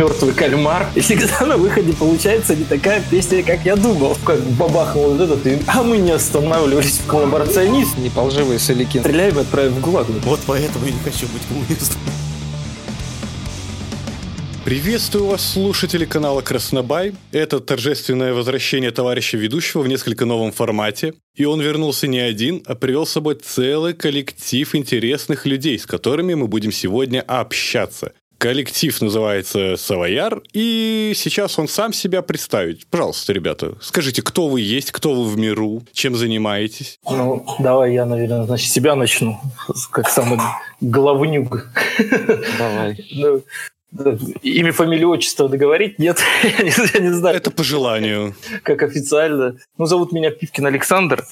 мертвый кальмар. И всегда на выходе получается не такая песня, как я думал. Как бабахнул вот этот, и, а мы не останавливались. Коллаборационист. Не полживые солики. Стреляем и отправим в ГУЛАГ. Вот поэтому я не хочу быть коммунистом. Приветствую вас, слушатели канала Краснобай. Это торжественное возвращение товарища ведущего в несколько новом формате. И он вернулся не один, а привел с собой целый коллектив интересных людей, с которыми мы будем сегодня общаться. Коллектив называется «Савояр», и сейчас он сам себя представит. Пожалуйста, ребята, скажите, кто вы есть, кто вы в миру, чем занимаетесь? Ну, давай я, наверное, значит, себя начну, как самый головнюк. Давай. Ну, Имя, фамилию, отчество договорить? Нет, я, не, я не знаю. Это по желанию. Как официально. Ну, зовут меня Пивкин Александр.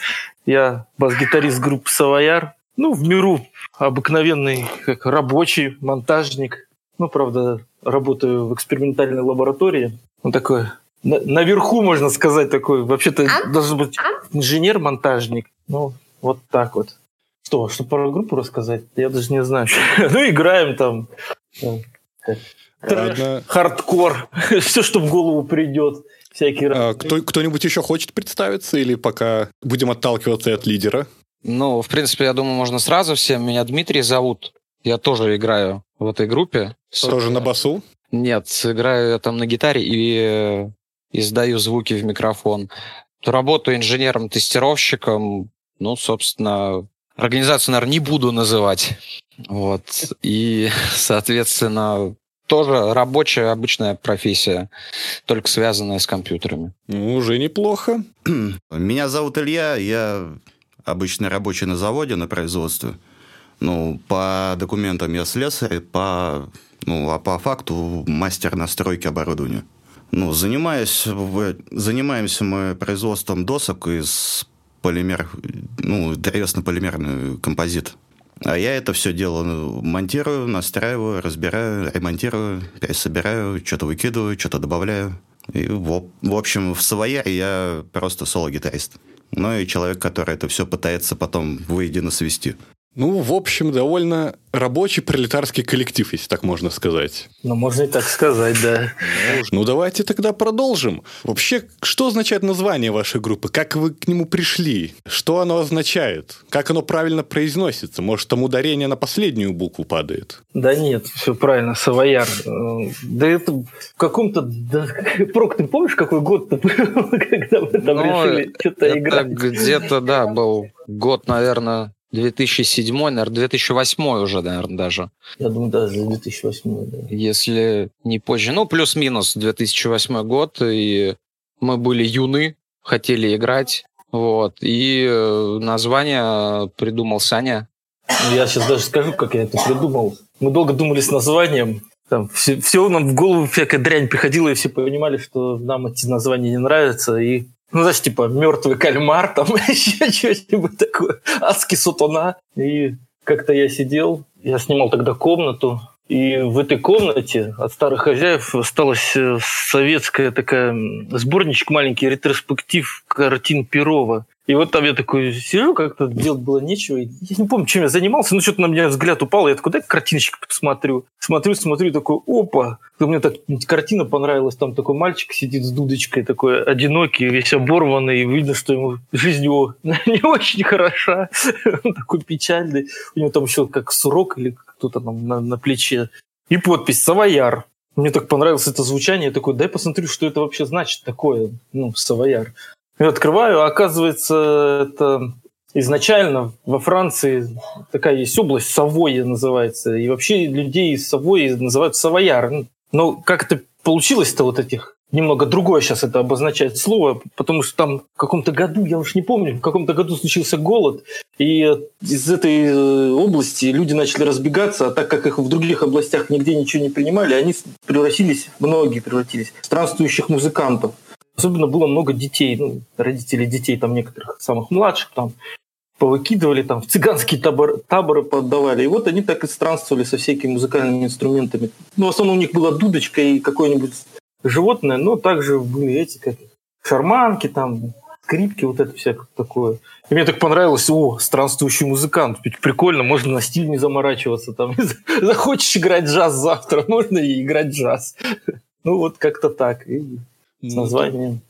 Я бас-гитарист группы «Савояр». Ну, в миру обыкновенный, как рабочий, монтажник, ну, правда, работаю в экспериментальной лаборатории. Ну, такой на, наверху, можно сказать, такой. Вообще-то а? должен быть инженер-монтажник. Ну, вот так вот. Что, что про группу рассказать? Я даже не знаю. ну, играем там. Трэш, хардкор. Все, что в голову придет. Всякие а, кто, кто-нибудь еще хочет представиться или пока будем отталкиваться от лидера? Ну, в принципе, я думаю, можно сразу всем. Меня Дмитрий зовут. Я тоже играю в этой группе. Тоже на басу? Нет, играю я там на гитаре и э, издаю звуки в микрофон. Работаю инженером-тестировщиком. Ну, собственно, организацию, наверное, не буду называть. Вот. И, соответственно, тоже рабочая обычная профессия, только связанная с компьютерами. Ну, уже неплохо. Меня зовут Илья, я обычный рабочий на заводе, на производстве. Ну, по документам я слесарь, по, ну, а по факту мастер настройки оборудования. Ну, занимаюсь, занимаемся мы производством досок из полимер, ну, древесно-полимерный композит. А я это все дело монтирую, настраиваю, разбираю, ремонтирую, пересобираю, что-то выкидываю, что-то добавляю. И, в, в общем, в своя я просто соло-гитарист. Ну и человек, который это все пытается потом воедино свести. Ну, в общем, довольно рабочий пролетарский коллектив, если так можно сказать. Ну, можно и так сказать, да. Ну, давайте тогда продолжим. Вообще, что означает название вашей группы? Как вы к нему пришли? Что оно означает? Как оно правильно произносится? Может, там ударение на последнюю букву падает? Да нет, все правильно, Савояр. Да это в каком-то... Да, Прок, ты помнишь, какой год-то был, когда вы там ну, решили что-то играть? Где-то, да, был год, наверное, 2007, наверное, 2008 уже, наверное, даже. Я думаю, даже 2008, да. Если не позже. Ну, плюс-минус 2008 год, и мы были юны, хотели играть, вот, и э, название придумал Саня. Ну, я сейчас даже скажу, как я это придумал. Мы долго думали с названием, там, все, все нам в голову всякая дрянь приходила, и все понимали, что нам эти названия не нравятся, и ну, знаешь, типа мертвый кальмар, там еще что-нибудь такое, адский сутана. И как-то я сидел, я снимал тогда комнату, и в этой комнате от старых хозяев осталась э, советская такая сборничек маленький, ретроспектив картин Перова. И вот там я такой сижу, как-то делать было нечего. Я не помню, чем я занимался, но что-то на меня взгляд упал. Я такой, дай картиночки посмотрю. Смотрю, смотрю, такой, опа. Мне так картина понравилась. Там такой мальчик сидит с дудочкой, такой одинокий, весь оборванный. И видно, что ему жизнь его не очень хороша. Он такой печальный. У него там еще как сурок или кто-то там на, на плече. И подпись «Савояр». Мне так понравилось это звучание. Я такой, дай посмотрю, что это вообще значит такое, ну, Савояр. Я открываю, а оказывается, это изначально во Франции такая есть область, Савойя называется, и вообще людей из Савойи называют Савояр. Но как это получилось-то вот этих немного другое сейчас это обозначает слово, потому что там в каком-то году, я уж не помню, в каком-то году случился голод, и из этой э, области люди начали разбегаться, а так как их в других областях нигде ничего не принимали, они превратились, многие превратились в странствующих музыкантов. Особенно было много детей, ну, родителей детей, там некоторых самых младших, там повыкидывали, там в цыганские табор, таборы поддавали. И вот они так и странствовали со всякими музыкальными инструментами. Ну, в основном у них была дудочка и какое-нибудь животное, но также были эти, как шарманки, там, скрипки, вот это всякое такое. И мне так понравилось, о, странствующий музыкант, ведь прикольно, можно на стиль не заморачиваться. Там. Захочешь играть джаз завтра, можно и играть джаз. Ну вот как-то так. С ну, названием.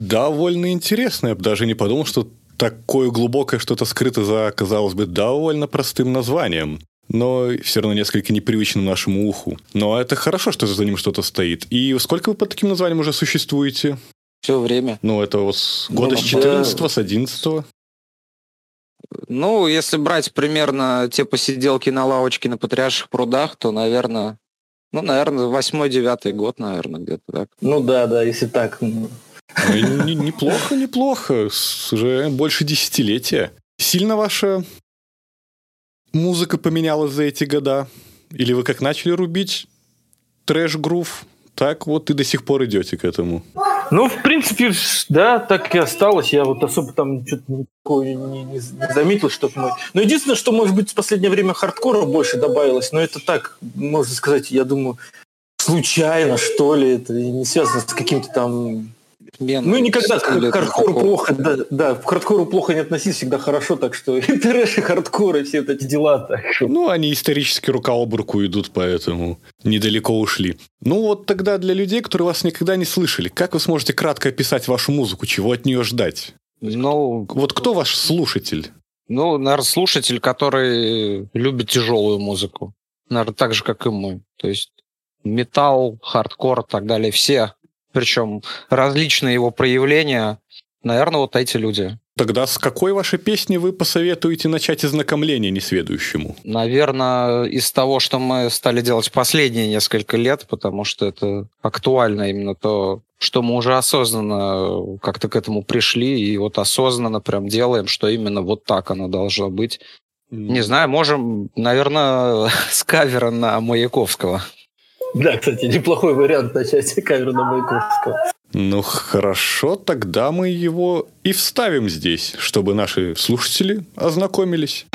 Довольно интересно. Я бы даже не подумал, что такое глубокое что-то скрыто за, казалось бы, довольно простым названием но все равно несколько непривычным нашему уху. Но это хорошо, что за ним что-то стоит. И сколько вы под таким названием уже существуете? Все время. Ну, это вот с года ну, с 14 да. с 11 Ну, если брать примерно те посиделки на лавочке на Патриарших прудах, то, наверное, ну, наверное, восьмой-девятый год, наверное, где-то так. Ну да, да, если так. Ну, неплохо, неплохо. Уже больше десятилетия. Сильно ваша музыка поменялась за эти года? Или вы как начали рубить трэш-грув, так вот и до сих пор идете к этому? Ну, в принципе, да, так и осталось. Я вот особо там что-то не, не, не заметил, что мы... Но единственное, что, может быть, в последнее время хардкора больше добавилось, но это так, можно сказать, я думаю, случайно, что ли, это не связано с каким-то там Мен, ну, никогда к хардкору плохо, да, да, к хардкору плохо не относись, всегда хорошо, так что и трэш, и хардкор, и все эти дела. Так. Ну, они исторически рука об руку идут, поэтому недалеко ушли. Ну, вот тогда для людей, которые вас никогда не слышали, как вы сможете кратко описать вашу музыку, чего от нее ждать? Ну, вот кто ваш слушатель? Ну, наверное, слушатель, который любит тяжелую музыку. Наверное, так же, как и мы. То есть металл, хардкор и так далее. Все причем различные его проявления, наверное, вот эти люди. Тогда с какой вашей песни вы посоветуете начать ознакомление несведущему? Наверное, из того, что мы стали делать последние несколько лет, потому что это актуально именно то, что мы уже осознанно как-то к этому пришли, и вот осознанно прям делаем, что именно вот так оно должно быть. Не знаю, можем, наверное, с кавера на Маяковского. Да, кстати, неплохой вариант начать кавер на Маяковского. Ну хорошо, тогда мы его и вставим здесь, чтобы наши слушатели ознакомились.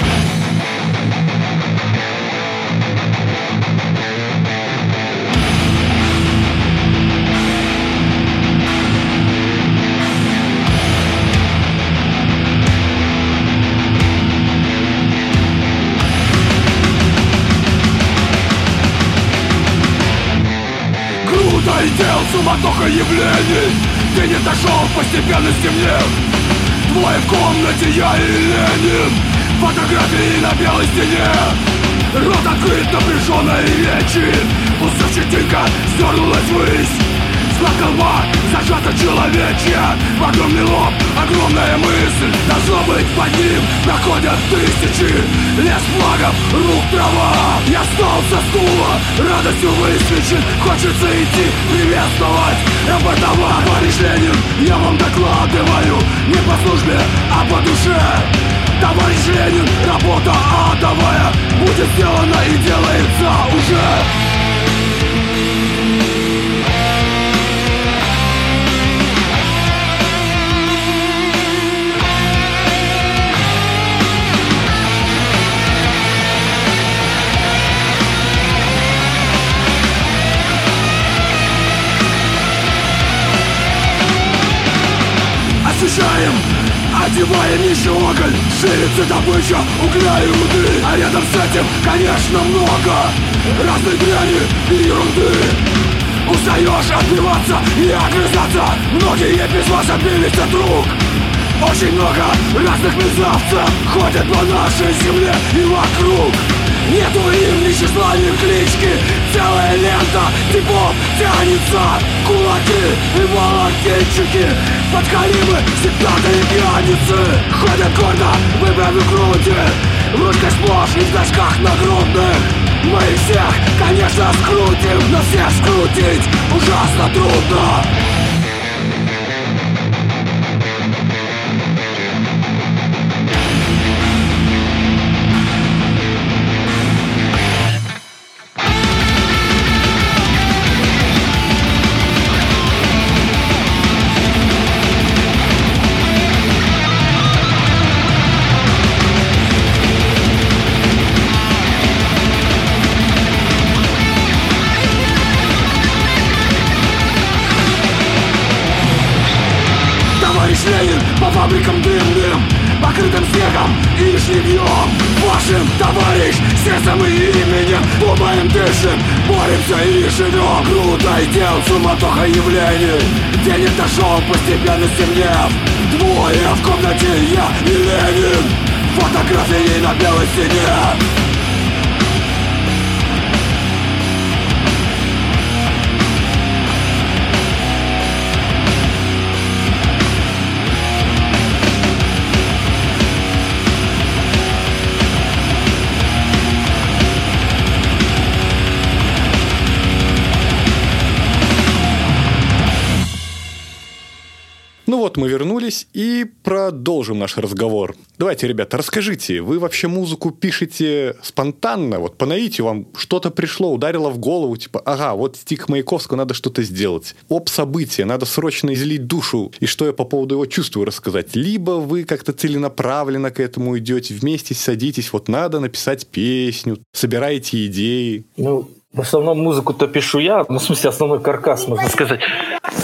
Суматоха явлений. Ты не дошел постепенно стемнел Двое в комнате, я и Ленин. Фотографии на белой стене. Рот открыт напряженной речи. Пустая щетинка сдернулась ввысь Знакома, зажата человечья. Огромный лоб, огромная мысль. Должно быть под ним находят тысячи Лес флагов, рук трава. Я встал со стула, радостью высвечен. Хочется идти приветствовать Рапортовать, товарищ Ленин. Я вам докладываю Не по службе, а по душе. Товарищ Ленин, работа адовая. Будет сделана и делается уже Ощущаем, одеваем еще уголь Ширится добыча угля и руды А рядом с этим, конечно, много Разной дряни и ерунды. Устаешь отбиваться и огрызаться. Многие без вас отбились от рук. Очень много разных мерзавцев Ходят по нашей земле и вокруг Нету им ни числа, ни клички. Целая лента типов тянется Кулаки и волокитчики Под калибы сектаты пьяницы Ходят гордо, выправив груди В ручках сплошь и в дашках нагрудных Мы их всех, конечно, скрутим Но всех скрутить. Ужасно трудно Фабрикам дымным Покрытым снегом и жневьем Вашим, товарищ, сердцем и именем Думаем, дышим, боремся и живем. Круто и дел, суматоха явлений День отошел, постепенно стемнев Двое в комнате, я и Ленин Фотографии на белой стене вот, мы вернулись и продолжим наш разговор. Давайте, ребята, расскажите, вы вообще музыку пишете спонтанно? Вот по наитию вам что-то пришло, ударило в голову, типа, ага, вот стих Маяковского, надо что-то сделать. Об событие, надо срочно излить душу, и что я по поводу его чувствую рассказать. Либо вы как-то целенаправленно к этому идете, вместе садитесь, вот надо написать песню, собираете идеи. Ну, в основном музыку-то пишу я, ну, в смысле, основной каркас, можно сказать,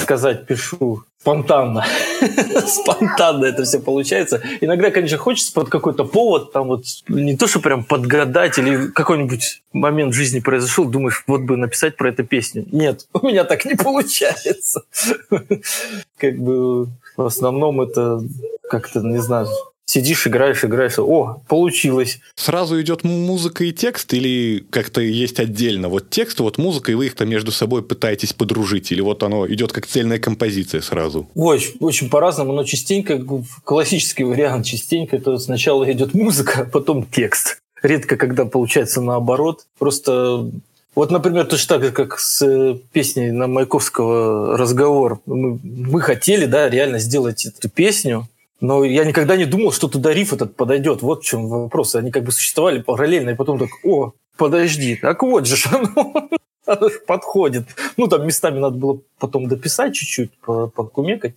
сказать пишу спонтанно. спонтанно это все получается. Иногда, конечно, хочется под какой-то повод, там вот не то, что прям подгадать или какой-нибудь момент в жизни произошел, думаешь, вот бы написать про эту песню. Нет, у меня так не получается. как бы в основном это как-то, не знаю, сидишь, играешь, играешь, о, получилось. Сразу идет музыка и текст или как-то есть отдельно? Вот текст, вот музыка, и вы их там между собой пытаетесь подружить? Или вот оно идет как цельная композиция сразу? Очень, очень по-разному, но частенько, классический вариант, частенько это сначала идет музыка, а потом текст. Редко, когда получается наоборот. Просто вот, например, точно так же, как с э, песней на Маяковского «Разговор». Мы, мы хотели, да, реально сделать эту песню, но я никогда не думал, что туда риф этот подойдет. Вот в чем вопрос. Они как бы существовали параллельно, и потом так, о, подожди, так вот же оно, подходит. Ну, там местами надо было потом дописать чуть-чуть, покумекать,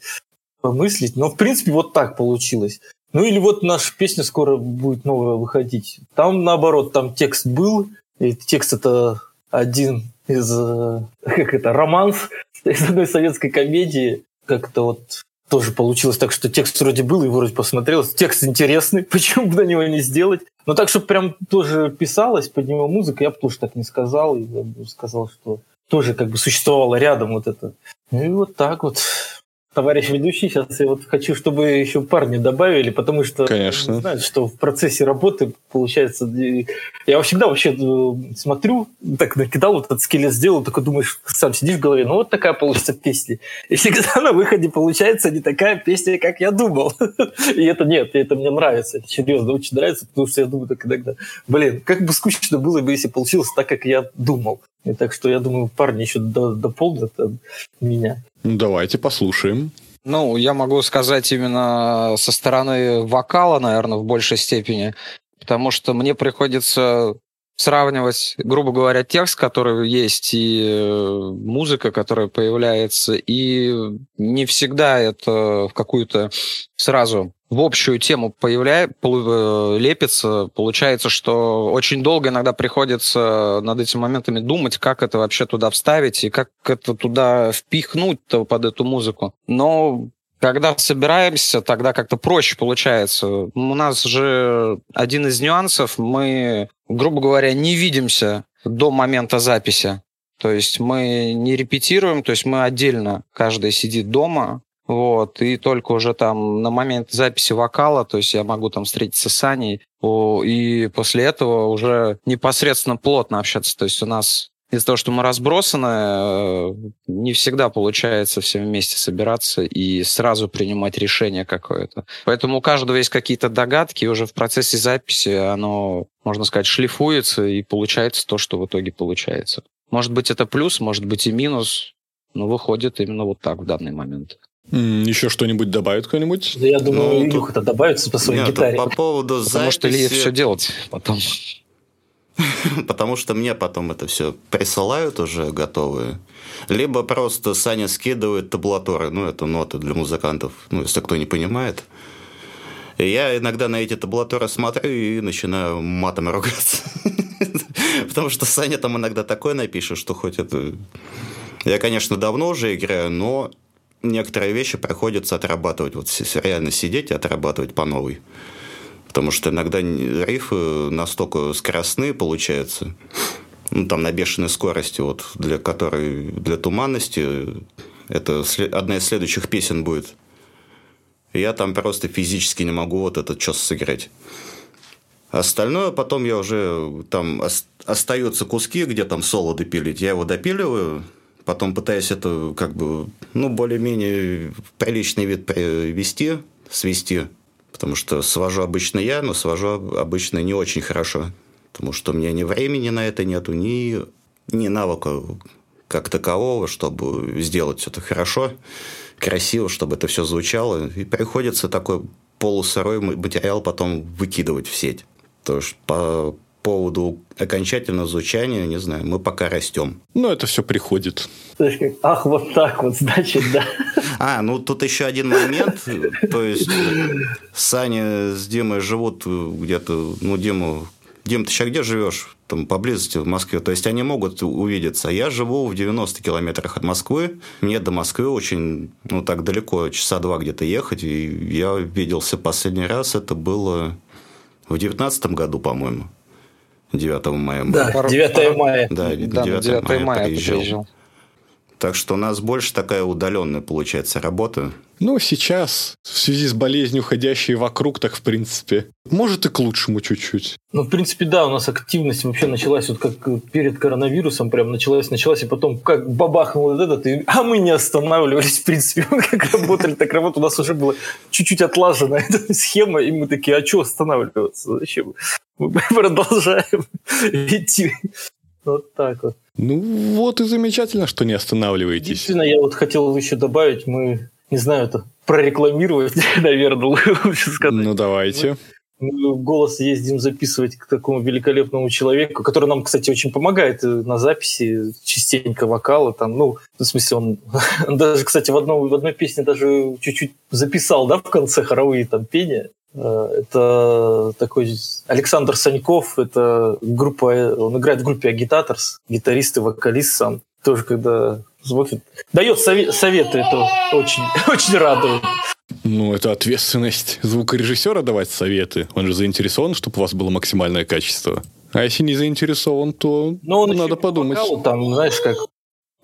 помыслить. Но, в принципе, вот так получилось. Ну, или вот наша песня скоро будет новая выходить. Там, наоборот, там текст был, и текст это один из, э, как это, романс из одной советской комедии. Как-то вот тоже получилось так, что текст вроде был, его вроде посмотрел. Текст интересный, почему бы на него не сделать? Но так, чтобы прям тоже писалось под него музыка, я бы тоже так не сказал. Я бы сказал, что тоже как бы существовало рядом вот это. Ну и вот так вот товарищ ведущий, сейчас я вот хочу, чтобы еще парни добавили, потому что Конечно. знают, что в процессе работы получается... Я всегда вообще э, смотрю, так накидал, вот этот скелет сделал, только думаешь, сам сидишь в голове, ну вот такая получится песня. И всегда на выходе получается не такая песня, как я думал. И это нет, это мне нравится, это серьезно, очень нравится, потому что я думаю так иногда, блин, как бы скучно было бы, если получилось так, как я думал. И так что я думаю, парни еще дополнят меня. Ну, давайте послушаем. Ну, я могу сказать именно со стороны вокала, наверное, в большей степени, потому что мне приходится сравнивать, грубо говоря, текст, который есть, и э, музыка, которая появляется, и не всегда это в какую-то сразу в общую тему появляет, э, лепится, получается, что очень долго иногда приходится над этими моментами думать, как это вообще туда вставить и как это туда впихнуть под эту музыку. Но когда собираемся, тогда как-то проще получается. У нас же один из нюансов, мы, грубо говоря, не видимся до момента записи. То есть мы не репетируем, то есть мы отдельно, каждый сидит дома, вот, и только уже там на момент записи вокала, то есть я могу там встретиться с Аней, и после этого уже непосредственно плотно общаться. То есть у нас из-за того, что мы разбросаны, э, не всегда получается все вместе собираться и сразу принимать решение какое-то. Поэтому у каждого есть какие-то догадки, и уже в процессе записи оно, можно сказать, шлифуется, и получается то, что в итоге получается. Может быть, это плюс, может быть и минус, но выходит именно вот так в данный момент. Еще что-нибудь добавит кто-нибудь? Да я думаю, ну, Илюха-то тут... добавит по своей Нет, гитаре. По поводу Потому записи... что Илья все делать потом. Потому что мне потом это все присылают уже готовые. Либо просто Саня скидывает таблатуры, ну, это ноты для музыкантов, ну, если кто не понимает. И я иногда на эти таблатуры смотрю и начинаю матом ругаться. Потому что Саня там иногда такое напишет, что хоть это... Я, конечно, давно уже играю, но некоторые вещи приходится отрабатывать. Вот реально сидеть и отрабатывать по новой. Потому что иногда рифы настолько скоростные получаются, ну, там на бешеной скорости, вот, для которой, для туманности, это одна из следующих песен будет. Я там просто физически не могу вот этот час сыграть. Остальное потом я уже там остаются куски, где там соло допилить. Я его допиливаю, потом пытаюсь это как бы, ну, более-менее приличный вид привести, свести. Потому что свожу обычно я, но свожу обычно не очень хорошо. Потому что у меня ни времени на это нету, ни, ни навыка как такового, чтобы сделать это хорошо, красиво, чтобы это все звучало. И приходится такой полусырой материал потом выкидывать в сеть. То есть по поводу окончательного звучания, не знаю, мы пока растем. Ну, это все приходит. Ах, вот так вот, значит, да. А, ну тут еще один момент. То есть Саня с Димой живут где-то, ну, Диму Дим, ты сейчас где живешь? Там поблизости в Москве. То есть они могут увидеться. Я живу в 90 километрах от Москвы. Мне до Москвы очень, ну, так далеко, часа два где-то ехать. И я виделся последний раз, это было в 19 году, по-моему. 9 мая. Да, 9 мая. Да, 9, да, 9, 9 мая, мая приезжал. приезжал. Так что у нас больше такая удаленная получается работа. Ну, сейчас, в связи с болезнью, ходящей вокруг, так в принципе, может и к лучшему чуть-чуть. Ну, в принципе, да, у нас активность вообще началась вот как перед коронавирусом, прям началась, началась, и потом как бабахнул вот этот, и, а мы не останавливались, в принципе, как работали, так работа, у нас уже была чуть-чуть отлажена эта схема, и мы такие, а что останавливаться, зачем? Мы продолжаем идти. Вот так вот. Ну, вот и замечательно, что не останавливаетесь. Единственное, я вот хотел еще добавить, мы, не знаю, это прорекламировать, наверное, лучше сказать. Ну, давайте. Мы голос ездим записывать к такому великолепному человеку, который нам, кстати, очень помогает на записи, частенько вокала. Там, ну, в смысле, он, он даже, кстати, в, одном, в одной песне даже чуть-чуть записал, да, в конце хоровые там пения. Э, это такой Александр Саньков, это группа, он играет в группе Агитаторс, гитарист и вокалист сам. Тоже когда смотрит, дает совет, советы, это очень, очень радует. Ну, это ответственность звукорежиссера давать советы. Он же заинтересован, чтобы у вас было максимальное качество. А если не заинтересован, то Но он надо подумать. Там, знаешь, как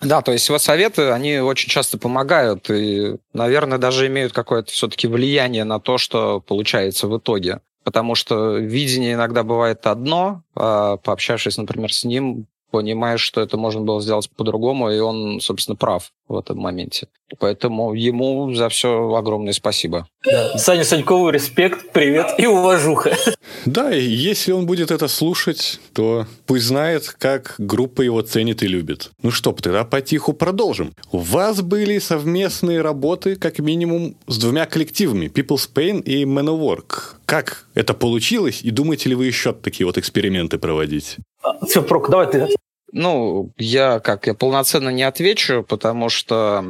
да, то есть его советы, они очень часто помогают и, наверное, даже имеют какое-то все-таки влияние на то, что получается в итоге. Потому что видение иногда бывает одно, а пообщавшись, например, с ним, понимаешь, что это можно было сделать по-другому, и он, собственно, прав в этом моменте. Поэтому ему за все огромное спасибо. Да. Саня Санькову респект, привет и уважуха. Да, и если он будет это слушать, то пусть знает, как группа его ценит и любит. Ну что, тогда потиху продолжим. У вас были совместные работы, как минимум, с двумя коллективами, People's Pain и Man of Work. Как это получилось, и думаете ли вы еще такие вот эксперименты проводить? А, все, Прок, давай ты ну, я как, я полноценно не отвечу, потому что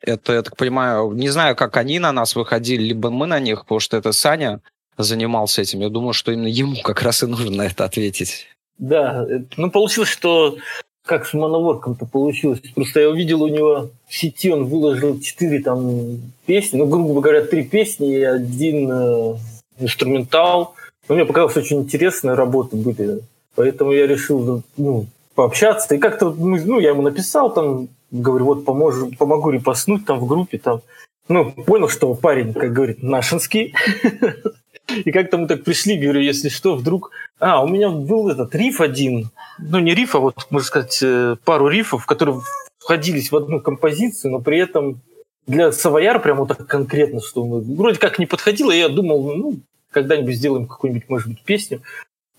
это, я так понимаю, не знаю, как они на нас выходили, либо мы на них, потому что это Саня занимался этим. Я думаю, что именно ему как раз и нужно на это ответить. Да, ну получилось, что как с моноворком-то получилось. Просто я увидел у него в сети, он выложил четыре там песни, ну, грубо говоря, три песни и один э, инструментал. Но мне показалось очень интересные работы были. Поэтому я решил ну, пообщаться. И как-то, ну, я ему написал, там, говорю, вот поможу, помогу репостнуть там в группе, там. Ну, понял, что парень, как говорит, нашинский. И как-то мы так пришли, говорю, если что, вдруг... А, у меня был этот риф один, ну, не риф, а вот, можно сказать, э, пару рифов, которые входились в одну композицию, но при этом для Савояр прям вот так конкретно, что мы, вроде как не подходило, я думал, ну, когда-нибудь сделаем какую-нибудь, может быть, песню.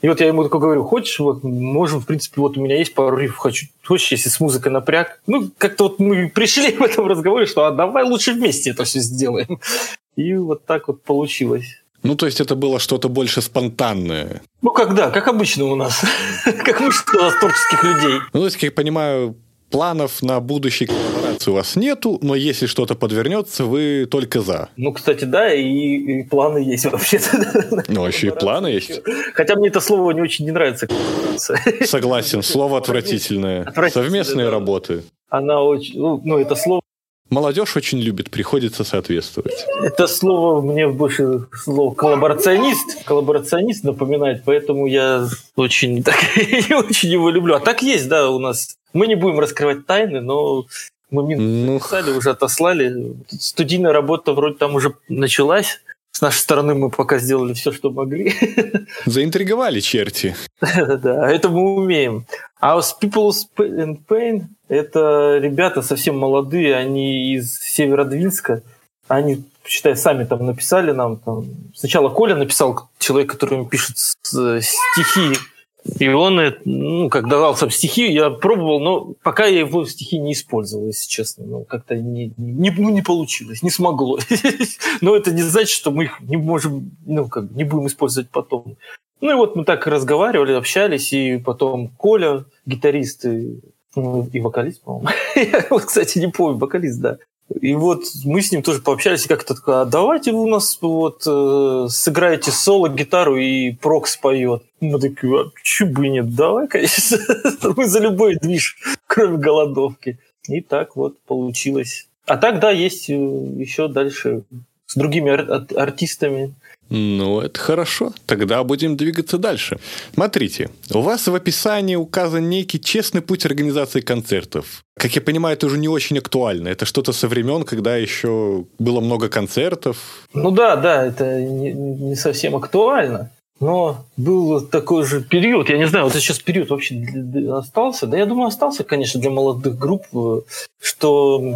И вот я ему такой говорю, хочешь, вот можем, в принципе, вот у меня есть пару рифов, хочу, хочешь, если с музыкой напряг. Ну, как-то вот мы пришли в этом разговоре, что а давай лучше вместе это все сделаем. И вот так вот получилось. Ну, то есть это было что-то больше спонтанное. Ну, когда? Как обычно у нас. Как мы что, у нас творческих людей. Ну, то есть, как я понимаю, планов на будущий у вас нету, но если что-то подвернется, вы только за. Ну, кстати, да, и, и планы есть вообще-то. Ну, еще и планы есть. Хотя мне это слово не очень не нравится. Согласен, слово отвратительное. Совместные работы. Она очень... Ну, ну, это слово молодежь очень любит, приходится соответствовать. Это слово мне больше слово коллаборационист, коллаборационист напоминает, поэтому я очень так, очень его люблю. А так есть, да, у нас. Мы не будем раскрывать тайны, но мы мин ну... писали, уже отослали. Студийная работа вроде там уже началась. С нашей стороны мы пока сделали все, что могли. Заинтриговали черти. Да, это мы умеем. А с People's and Pain это ребята совсем молодые, они из Северодвинска. Они, считай, сами там написали нам. Там... Сначала Коля написал, человек, который им пишет стихи и он, э, ну, как давал сам стихи, я пробовал, но пока я его стихи не использовал, если честно. Ну, как-то не, не, ну, не получилось, не смогло. но это не значит, что мы их не можем, ну, как не будем использовать потом. Ну и вот мы так разговаривали, общались, и потом Коля, гитарист и, ну, и вокалист, по-моему. я кстати, не помню, вокалист, да. И вот мы с ним тоже пообщались, и как-то а давайте вы у нас вот э, сыграете соло, гитару и прок споет. Мы такие, а чё бы нет, давай, конечно. мы за любой движ, кроме голодовки. И так вот получилось. А так, да, есть э, еще дальше с другими ар- артистами ну, это хорошо. Тогда будем двигаться дальше. Смотрите, у вас в описании указан некий честный путь организации концертов. Как я понимаю, это уже не очень актуально. Это что-то со времен, когда еще было много концертов. Ну да, да, это не, не совсем актуально. Но был такой же период, я не знаю, вот сейчас период вообще остался, да я думаю, остался, конечно, для молодых групп, э, что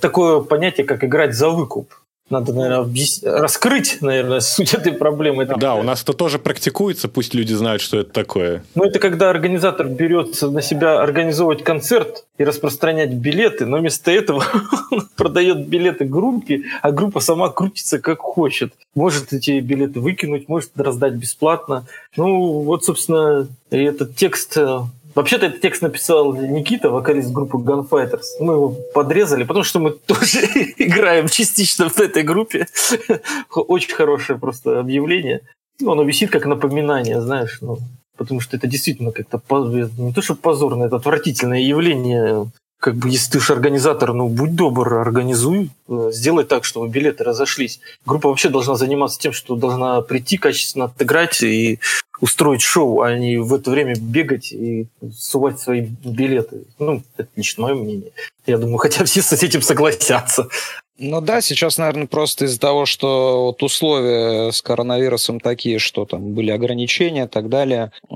такое понятие, как играть за выкуп. Надо, наверное, объяс... раскрыть, наверное, суть этой проблемы. Да, у нас это тоже практикуется, пусть люди знают, что это такое. Ну, это когда организатор берет на себя организовывать концерт и распространять билеты, но вместо этого продает билеты группе, а группа сама крутится как хочет. Может эти билеты выкинуть, может раздать бесплатно. Ну, вот, собственно, этот текст э, Вообще-то этот текст написал Никита, вокалист группы Gunfighters. Мы его подрезали, потому что мы тоже играем частично в этой группе. Очень хорошее просто объявление. Оно висит как напоминание, знаешь, ну, потому что это действительно как-то не то, что позорное, это отвратительное явление как бы, если ты уж организатор, ну, будь добр, организуй, э, сделай так, чтобы билеты разошлись. Группа вообще должна заниматься тем, что должна прийти, качественно отыграть и устроить шоу, а не в это время бегать и сувать свои билеты. Ну, это лично мое мнение. Я думаю, хотя все с этим согласятся. Ну да, сейчас, наверное, просто из-за того, что вот условия с коронавирусом такие, что там были ограничения и так далее, э,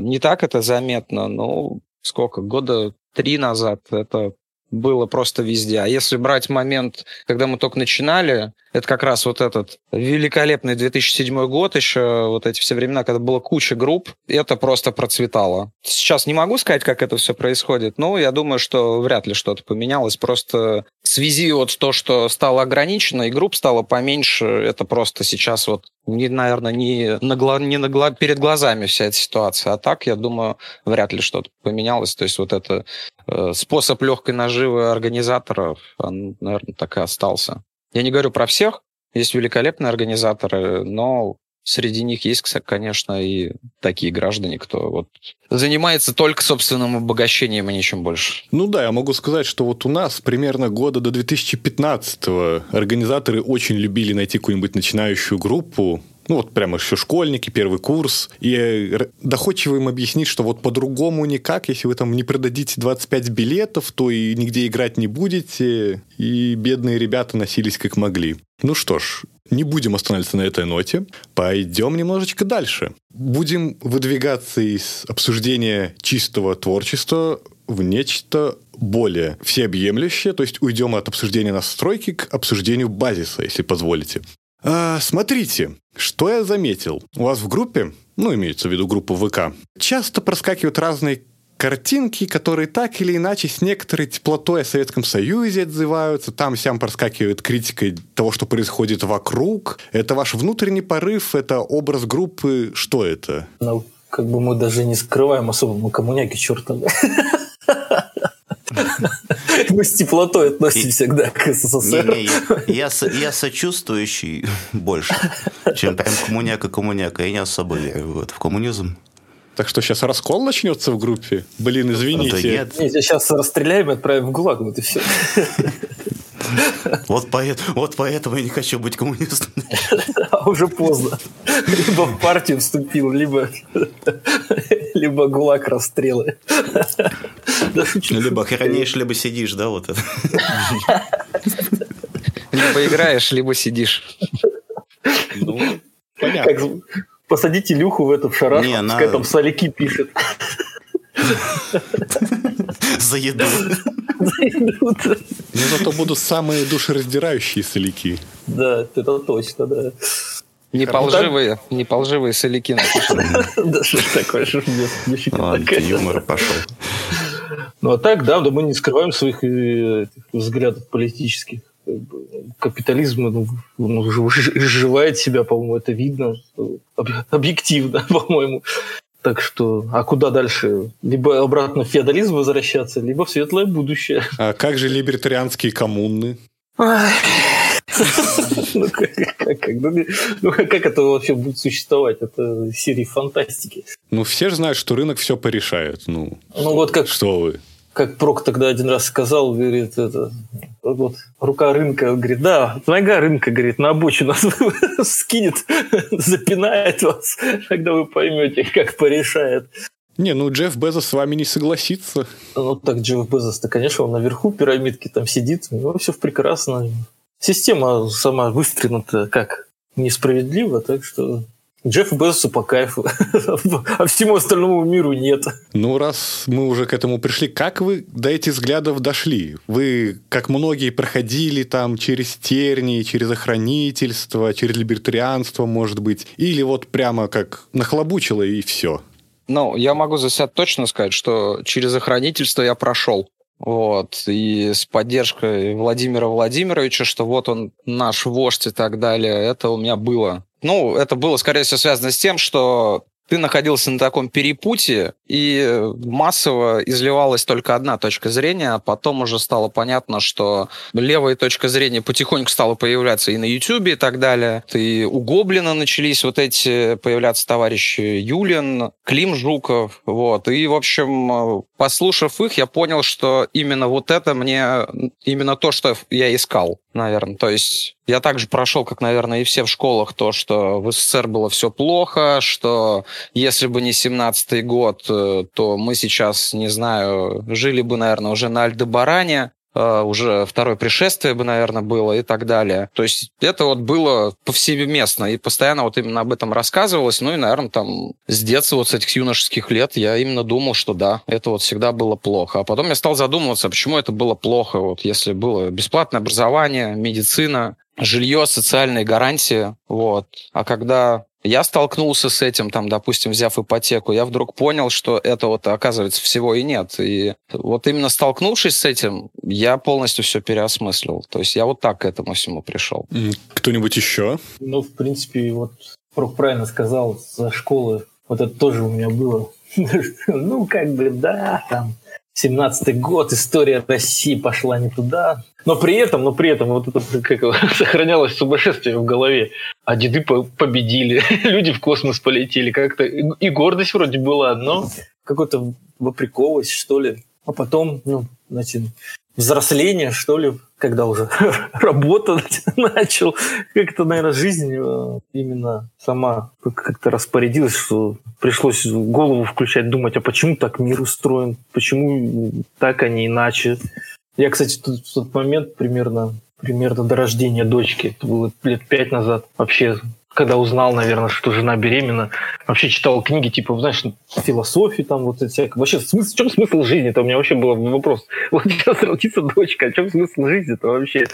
не так это заметно, но сколько, года три назад. Это было просто везде. А если брать момент, когда мы только начинали, это как раз вот этот великолепный 2007 год еще, вот эти все времена, когда было куча групп, это просто процветало. Сейчас не могу сказать, как это все происходит, но я думаю, что вряд ли что-то поменялось. Просто в связи вот то, что стало ограничено, и групп стало поменьше, это просто сейчас вот не, наверное, не, на, гла, не на, гла, перед глазами вся эта ситуация. А так, я думаю, вряд ли что-то поменялось. То есть вот это способ легкой наживы организаторов, он, наверное, так и остался. Я не говорю про всех, есть великолепные организаторы, но среди них есть, конечно, и такие граждане, кто вот занимается только собственным обогащением и ничем больше. Ну да, я могу сказать, что вот у нас примерно года до 2015-го организаторы очень любили найти какую-нибудь начинающую группу, ну вот прямо еще школьники, первый курс, и доходчиво им объяснить, что вот по-другому никак, если вы там не продадите 25 билетов, то и нигде играть не будете, и бедные ребята носились как могли. Ну что ж, не будем останавливаться на этой ноте, пойдем немножечко дальше. Будем выдвигаться из обсуждения чистого творчества в нечто более всеобъемлющее, то есть уйдем от обсуждения настройки к обсуждению базиса, если позволите. А, смотрите, что я заметил. У вас в группе, ну, имеется в виду группу ВК, часто проскакивают разные картинки, которые так или иначе с некоторой теплотой о Советском Союзе отзываются. Там сям проскакивает критика того, что происходит вокруг. Это ваш внутренний порыв, это образ группы. Что это? Ну, как бы мы даже не скрываем особо, мы коммуняки чертовы. Мы с теплотой относимся всегда к СССР. Не, не, я, я, я сочувствующий больше, чем прям коммуняка-коммуняка. Я не особо верю в, это, в коммунизм. Так что сейчас раскол начнется в группе? Блин, извините. Да нет. Не, сейчас расстреляем и отправим в ГУЛАГ, вот и все. Вот, поэтому, вот поэтому я не хочу быть коммунистом. А уже поздно. Либо в партию вступил, либо, либо ГУЛАГ расстрелы. Шучу. Либо хранишь, либо сидишь, да, вот это. Либо играешь, либо сидишь. Ну, понятно. Как, посадите Илюху в эту в шарашку, не, пускай на... там соляки пишет. За еду. За еду. Но зато будут самые душераздирающие соляки. Да, это точно, да. Не полживые, не полживые соляки Да что ж такое, что Юмор пошел. Ну а так, да, да мы не скрываем своих э, взглядов политических капитализм ну, ну, изживает себя, по-моему, это видно объективно, по-моему. Так что, а куда дальше? Либо обратно в феодализм возвращаться, либо в светлое будущее. А как же либертарианские коммуны? Ну как это вообще будет существовать? Это серии фантастики. Ну все же знают, что рынок все порешает. Ну, ну вот как... Что вы? Как Прок тогда один раз сказал, говорит, это, вот, рука рынка, говорит, да, нога рынка, говорит, на обочину скинет, запинает вас, когда вы поймете, как порешает. Не, ну Джефф Безос с вами не согласится. Ну так Джефф Безос-то, конечно, он наверху пирамидки там сидит, у него все прекрасно. Система сама выстроена как несправедливо, так что Джеффу Безосу по кайфу, а всему остальному миру нет. Ну, раз мы уже к этому пришли, как вы до этих взглядов дошли? Вы, как многие, проходили там через тернии, через охранительство, через либертарианство, может быть, или вот прямо как нахлобучило и все? Ну, я могу за себя точно сказать, что через охранительство я прошел. Вот, и с поддержкой Владимира Владимировича, что вот он наш вождь и так далее, это у меня было. Ну, это было, скорее всего, связано с тем, что ты находился на таком перепутье, и массово изливалась только одна точка зрения, а потом уже стало понятно, что левая точка зрения потихоньку стала появляться и на YouTube и так далее. И у Гоблина начались вот эти появляться товарищи Юлин, Клим Жуков, вот. И, в общем, послушав их, я понял, что именно вот это мне, именно то, что я искал наверное. То есть я также прошел, как, наверное, и все в школах, то, что в СССР было все плохо, что если бы не 17-й год, э, то мы сейчас, не знаю, жили бы, наверное, уже на Альдебаране, уже второе пришествие бы, наверное, было и так далее. То есть это вот было повсеместно, и постоянно вот именно об этом рассказывалось. Ну и, наверное, там с детства, вот с этих юношеских лет я именно думал, что да, это вот всегда было плохо. А потом я стал задумываться, почему это было плохо, вот если было бесплатное образование, медицина, жилье, социальные гарантии, вот. А когда я столкнулся с этим, там, допустим, взяв ипотеку, я вдруг понял, что это вот, оказывается, всего и нет. И вот именно столкнувшись с этим, я полностью все переосмыслил. То есть я вот так к этому всему пришел. Кто-нибудь еще? Ну, в принципе, вот Прок правильно сказал, за школы вот это тоже у меня было. ну, как бы, да, там, 17-й год, история России пошла не туда. Но при этом, но при этом вот это как, сохранялось сумасшествие в голове. А деды победили, люди в космос полетели. Как-то и гордость вроде была, но какой-то вопрековость, что ли. А потом, ну, значит, взросление, что ли, когда уже работа начал, как-то, наверное, жизнь э, именно сама как-то распорядилась, что пришлось голову включать, думать, а почему так мир устроен, почему так, а не иначе. Я, кстати, тут, в тот момент примерно примерно до рождения дочки, это было лет пять назад, вообще когда узнал, наверное, что жена беременна, вообще читал книги, типа, знаешь, философии там, вот всякое. Вообще, смысл, в чем смысл жизни? Это у меня вообще был вопрос. Вот сейчас родится дочка, а в чем смысл жизни-то вообще?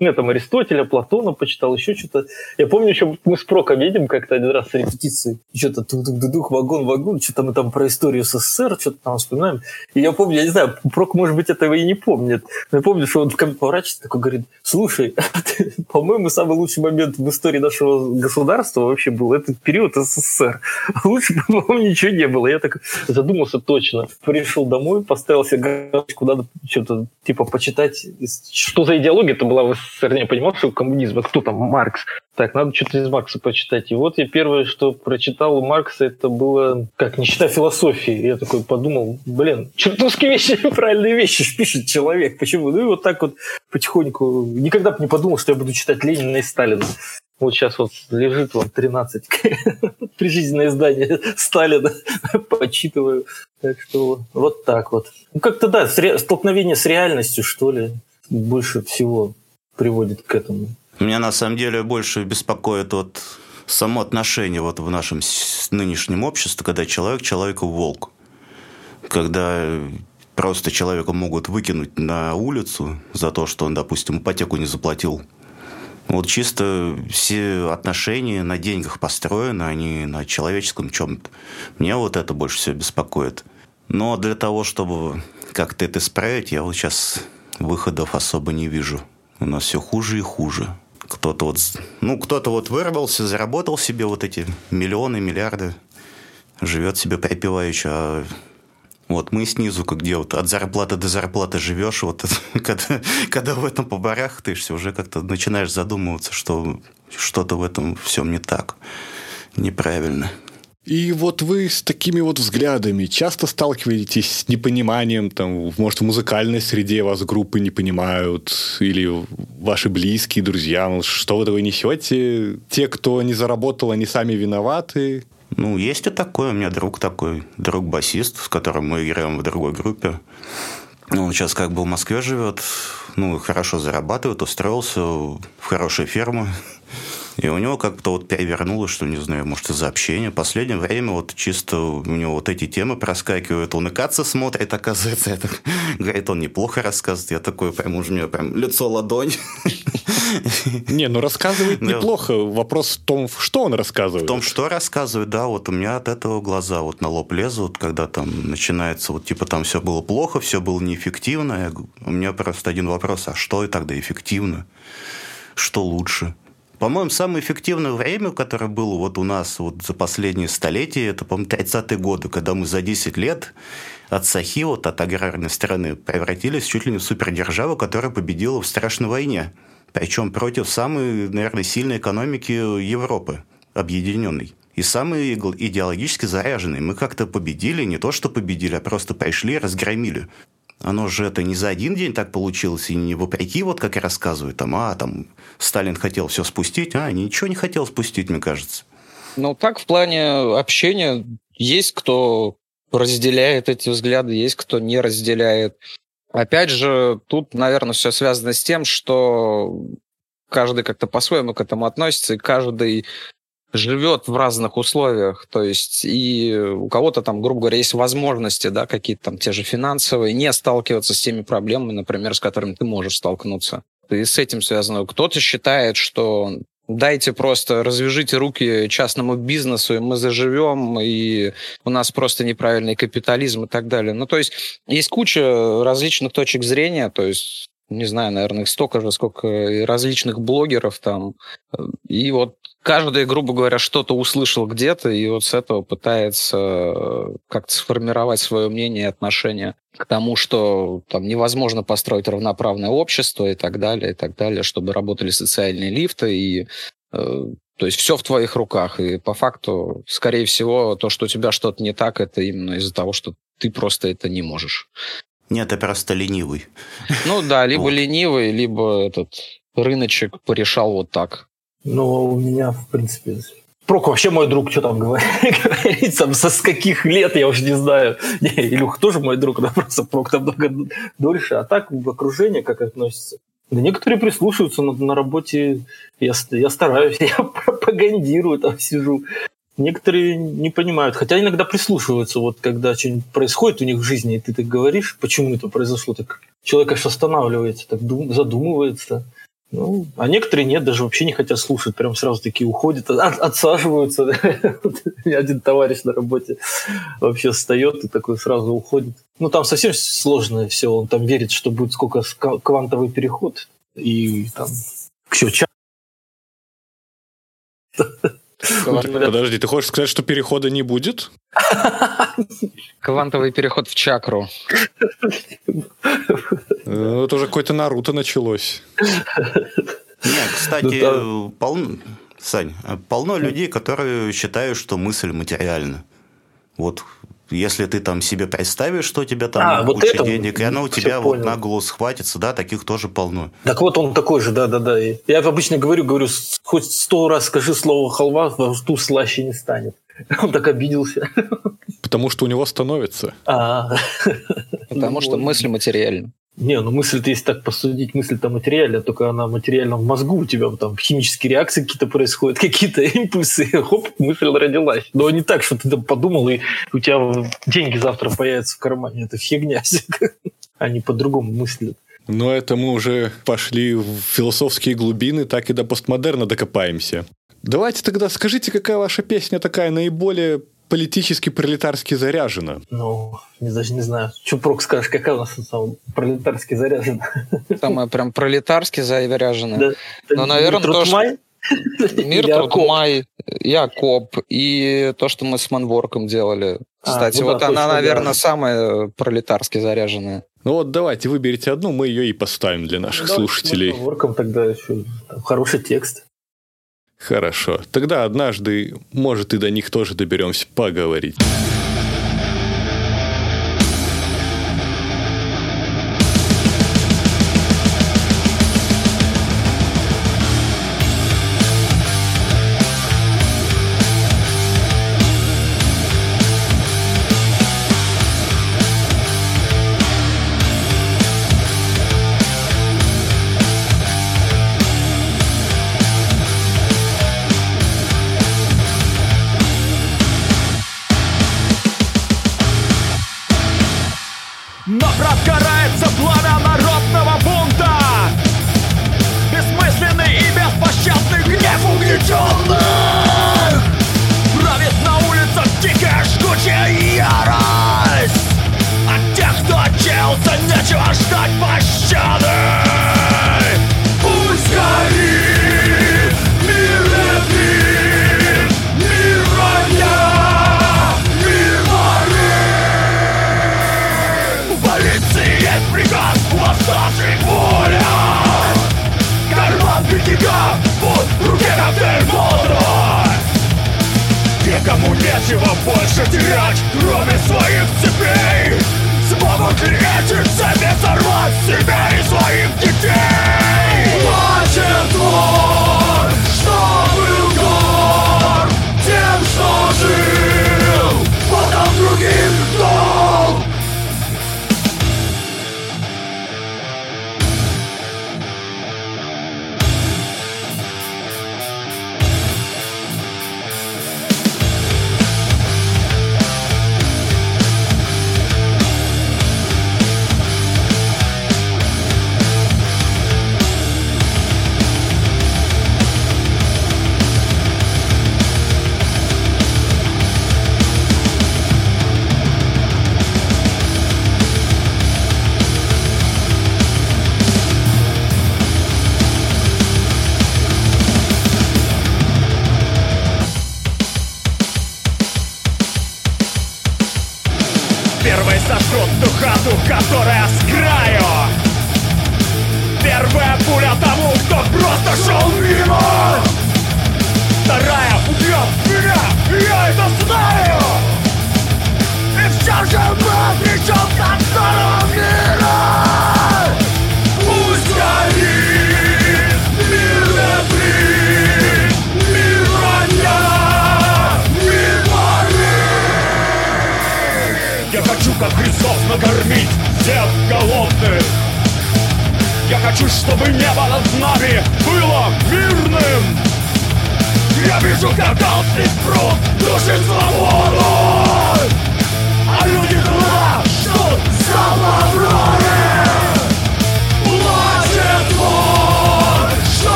Я там Аристотеля, Платона почитал, еще что-то. Я помню, еще мы с Проком едем как-то один раз с репетиции. Что-то дух вагон, вагон, что-то мы там про историю СССР, что-то там вспоминаем. И я помню, я не знаю, Прок, может быть, этого и не помнит. Но я помню, что он в камень поворачивается, такой говорит, слушай, по-моему, самый лучший момент в истории нашего государства вообще был этот период СССР. Лучше, по-моему, ничего не было. Я так задумался точно. Пришел домой, поставил себе галочку, надо что-то типа почитать, что за идеология это была в. Я понимал, что коммунизм, а кто там, Маркс. Так, надо что-то из Маркса почитать. И вот я первое, что прочитал у Маркса, это было, как, не читая философии. Я такой подумал, блин, чертовски вещи, правильные вещи пишет человек. Почему? Ну и вот так вот потихоньку. Никогда бы не подумал, что я буду читать Ленина и Сталина. Вот сейчас вот лежит вам 13 прижизненное издание Сталина, почитываю. Так что вот так вот. Ну, как-то да, столкновение с реальностью, что ли, больше всего приводит к этому. Меня на самом деле больше беспокоит вот само отношение вот в нашем нынешнем обществе, когда человек человеку волк. Когда просто человека могут выкинуть на улицу за то, что он, допустим, ипотеку не заплатил. Вот чисто все отношения на деньгах построены, они на человеческом чем-то. Меня вот это больше всего беспокоит. Но для того, чтобы как-то это исправить, я вот сейчас выходов особо не вижу. У нас все хуже и хуже. Кто-то вот, ну, кто-то вот вырвался, заработал себе вот эти миллионы, миллиарды, живет себе припеваючи, а вот мы снизу, как где вот от зарплаты до зарплаты живешь, вот когда, когда в этом побарахтаешься, уже как-то начинаешь задумываться, что что-то в этом всем не так, неправильно. И вот вы с такими вот взглядами часто сталкиваетесь с непониманием, там, может, в музыкальной среде вас группы не понимают, или ваши близкие, друзья, что вы такое несете? Те, кто не заработал, они сами виноваты? Ну, есть и такое. У меня друг такой, друг-басист, с которым мы играем в другой группе. Он сейчас как бы в Москве живет, ну, хорошо зарабатывает, устроился в хорошую ферму. И у него как-то вот перевернулось, что, не знаю, может, из-за общения. В последнее время вот чисто у него вот эти темы проскакивают. Он и Каца смотрит, оказывается. Это, говорит, он неплохо рассказывает. Я такой прям уже у меня прям лицо ладонь. Не, ну рассказывает неплохо. Вопрос в том, что он рассказывает. В том, что рассказывает, да. Вот у меня от этого глаза вот на лоб лезут, когда там начинается вот типа там все было плохо, все было неэффективно. У меня просто один вопрос, а что и тогда эффективно? Что лучше? По-моему, самое эффективное время, которое было вот у нас вот за последние столетия, это, по-моему, 30-е годы, когда мы за 10 лет от Сахи, вот от аграрной страны, превратились чуть ли не в супердержаву, которая победила в страшной войне. Причем против самой, наверное, сильной экономики Европы, объединенной. И самые идеологически заряженные. Мы как-то победили, не то что победили, а просто пришли, разгромили. Оно же это не за один день так получилось, и не вопреки, вот как я рассказываю, там, а, там, Сталин хотел все спустить, а, ничего не хотел спустить, мне кажется. Ну, так, в плане общения есть кто разделяет эти взгляды, есть кто не разделяет. Опять же, тут, наверное, все связано с тем, что каждый как-то по-своему к этому относится, и каждый живет в разных условиях, то есть и у кого-то там, грубо говоря, есть возможности, да, какие-то там те же финансовые, не сталкиваться с теми проблемами, например, с которыми ты можешь столкнуться. И с этим связано. Кто-то считает, что дайте просто развяжите руки частному бизнесу, и мы заживем, и у нас просто неправильный капитализм и так далее. Ну, то есть есть куча различных точек зрения, то есть не знаю, наверное, столько же, сколько различных блогеров там. И вот каждый, грубо говоря, что-то услышал где-то, и вот с этого пытается э, как-то сформировать свое мнение и отношение к тому, что там невозможно построить равноправное общество и так далее, и так далее, чтобы работали социальные лифты, и э, то есть все в твоих руках, и по факту, скорее всего, то, что у тебя что-то не так, это именно из-за того, что ты просто это не можешь. Нет, ты просто ленивый. Ну да, либо вот. ленивый, либо этот рыночек порешал вот так. Ну, у меня, в принципе, Прок вообще мой друг, что там говорить, там, со с каких лет, я уже не знаю. Не, Илюх тоже мой друг, да, просто Прок намного дольше. А так в окружении как относится? Да некоторые прислушиваются на, на работе, я, я стараюсь, я пропагандирую, там сижу. Некоторые не понимают, хотя иногда прислушиваются, вот когда что-нибудь происходит у них в жизни, и ты так говоришь, почему это произошло, так человек аж останавливается, так дум, задумывается. Ну, а некоторые нет, даже вообще не хотят слушать, прям сразу такие уходят, от, отсаживаются. Один товарищ на работе вообще встает и такой сразу уходит. Ну, там совсем сложное все, он там верит, что будет сколько квантовый переход, и там все, Подожди, ты хочешь сказать, что перехода не будет? Квантовый переход в чакру. Ну, это уже какой-то Наруто началось. Нет, кстати, ну, полно, Сань, полно людей, которые считают, что мысль материальна. Вот если ты там себе представишь, что у тебя там А, вот куча это денег, и оно у тебя вот понял. на голову схватится, да, таких тоже полно. Так вот он такой же, да-да-да. Я обычно говорю, говорю, хоть сто раз скажи слово халва, во рту слаще не станет. Он так обиделся. Потому что у него становится. А, Потому Ну, что мысль материальна. Не, ну мысль-то, если так посудить, мысль-то материальная, только она материальна в мозгу, у тебя там химические реакции какие-то происходят, какие-то импульсы, хоп, мысль родилась. Но не так, что ты там подумал, и у тебя деньги завтра появятся в кармане. Это фигня. Они по-другому мыслят. Но это мы уже пошли в философские глубины, так и до постмодерна докопаемся. Давайте тогда скажите, какая ваша песня такая наиболее политически пролетарски заряжена? Ну, не, даже не знаю. Что прок скажешь, какая у нас там пролетарский заряжена? Самое прям пролетарски заряженное. Да. Ну, наверное, то, что-? Мир, Или труд, окоп? май, и то, что мы с Манворком делали. А, Кстати, ну да, вот она, точно, да. наверное, самая пролетарски заряженная. Ну вот давайте выберите одну, мы ее и поставим для наших слушателей. Ворком тогда еще там хороший текст. Хорошо. Тогда однажды, может, и до них тоже доберемся поговорить.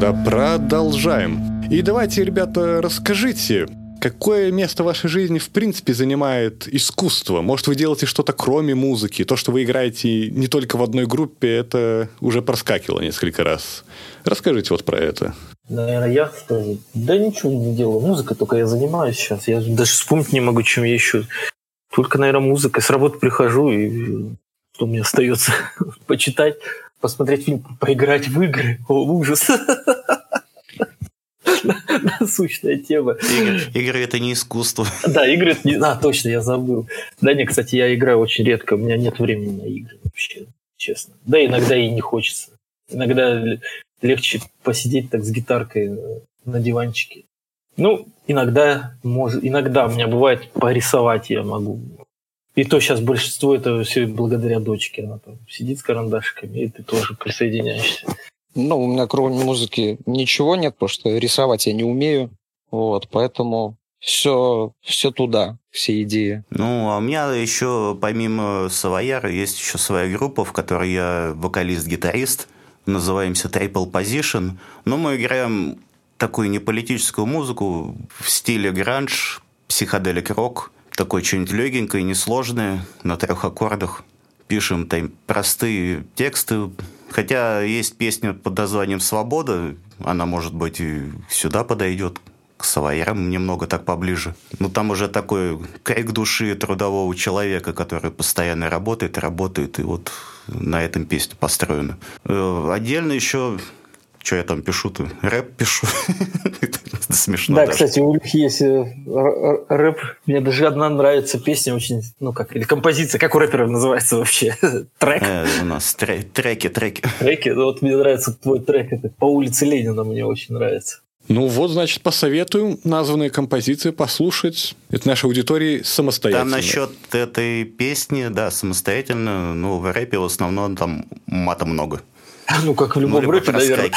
Тогда продолжаем. И давайте, ребята, расскажите, Какое место в вашей жизни в принципе занимает искусство? Может, вы делаете что-то кроме музыки? То, что вы играете не только в одной группе, это уже проскакивало несколько раз. Расскажите вот про это. Наверное, я что Да ничего не делаю. Музыкой только я занимаюсь сейчас. Я даже вспомнить не могу, чем я еще. Только, наверное, музыка. С работы прихожу, и что мне остается? Почитать, посмотреть фильм, поиграть в игры. О, ужас. насущная тема. Игры, игры это не искусство. Да, игры это не... А, точно, я забыл. Да не, кстати, я играю очень редко, у меня нет времени на игры вообще, честно. Да, иногда и не хочется. Иногда легче посидеть так с гитаркой э, на диванчике. Ну, иногда, может, иногда у меня бывает порисовать я могу. И то сейчас большинство это все благодаря дочке. Она там сидит с карандашиками, и ты тоже присоединяешься. Ну, у меня кроме музыки ничего нет, потому что рисовать я не умею. Вот, поэтому все, все туда, все идеи. Ну, а у меня еще, помимо Савояра, есть еще своя группа, в которой я вокалист-гитарист. Называемся Triple Position. Но мы играем такую неполитическую музыку в стиле гранж, психоделик рок. Такой что-нибудь легенькое, несложное, на трех аккордах. Пишем там простые тексты, Хотя есть песня под названием «Свобода», она, может быть, и сюда подойдет, к савоярам немного так поближе. Но там уже такой крик души трудового человека, который постоянно работает, работает, и вот на этом песня построена. Э, отдельно еще что я там пишу-то? Рэп пишу. Смешно. Да, даже. кстати, у них есть э, рэп. Мне даже одна нравится песня очень, ну как, или композиция, как у рэперов называется вообще? Трек? Э, у нас треки, треки. Треки? Ну вот мне нравится твой трек, это «По улице Ленина» мне очень нравится. Ну вот, значит, посоветую названные композиции послушать. Это нашей аудитории самостоятельно. Там насчет этой песни, да, самостоятельно. Ну, в рэпе в основном там мата много. Ну, как в любом ну, рэпе, наверное.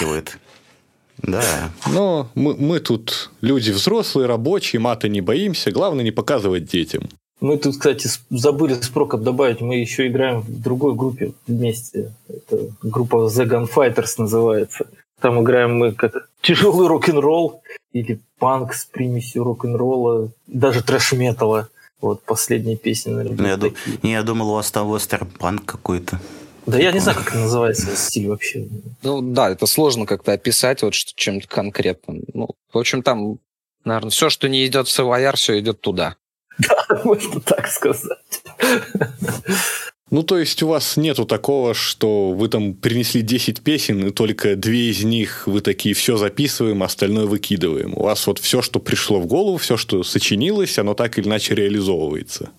Да. Но мы, мы тут люди взрослые, рабочие, мата не боимся. Главное не показывать детям. Мы тут, кстати, забыли с Прокоп добавить, мы еще играем в другой группе вместе. Это группа The Gunfighters называется. Там играем мы как тяжелый рок-н-ролл или панк с примесью рок-н-ролла, даже трэш-металла. Вот последняя песня, наверное. Ну, я, ду- не, я думал, у вас там вестерн-панк какой-то. Да я не знаю, как это называется, стиль вообще. Ну да, это сложно как-то описать вот чем-то конкретным. Ну, в общем, там, наверное, все, что не идет в Савояр, все идет туда. Да, можно так сказать. Ну, то есть у вас нету такого, что вы там принесли 10 песен, и только две из них вы такие все записываем, а остальное выкидываем. У вас вот все, что пришло в голову, все, что сочинилось, оно так или иначе реализовывается.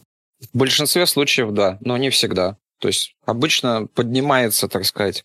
В большинстве случаев, да, но не всегда. То есть обычно поднимается, так сказать,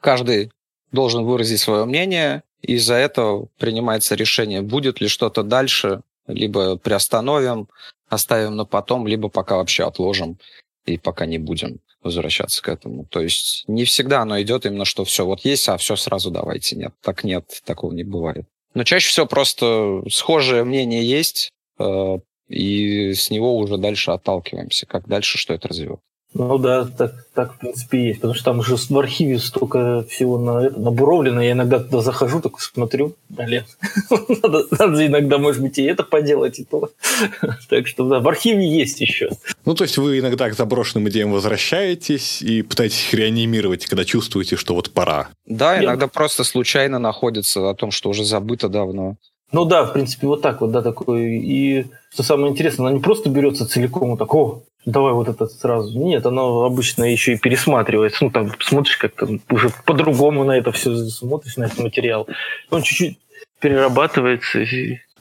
каждый должен выразить свое мнение, и из-за этого принимается решение, будет ли что-то дальше, либо приостановим, оставим на потом, либо пока вообще отложим и пока не будем возвращаться к этому. То есть не всегда оно идет именно, что все вот есть, а все сразу давайте. Нет, так нет, такого не бывает. Но чаще всего просто схожее мнение есть, э, и с него уже дальше отталкиваемся, как дальше, что это развивает. Ну да, так, так в принципе есть. Потому что там уже в архиве столько всего на это, набуровлено. Я иногда туда захожу, так смотрю, блин, надо, надо иногда, может быть, и это поделать, и то. так что да, в архиве есть еще. Ну, то есть вы иногда к заброшенным идеям возвращаетесь и пытаетесь их реанимировать, когда чувствуете, что вот пора. Да, иногда просто случайно находится о том, что уже забыто давно. Ну да, в принципе, вот так вот, да, такой. И что самое интересное, она не просто берется целиком, вот так, о, давай вот это сразу. Нет, оно обычно еще и пересматривается. Ну, там смотришь как-то уже по-другому на это все смотришь, на этот материал. Он чуть-чуть перерабатывается.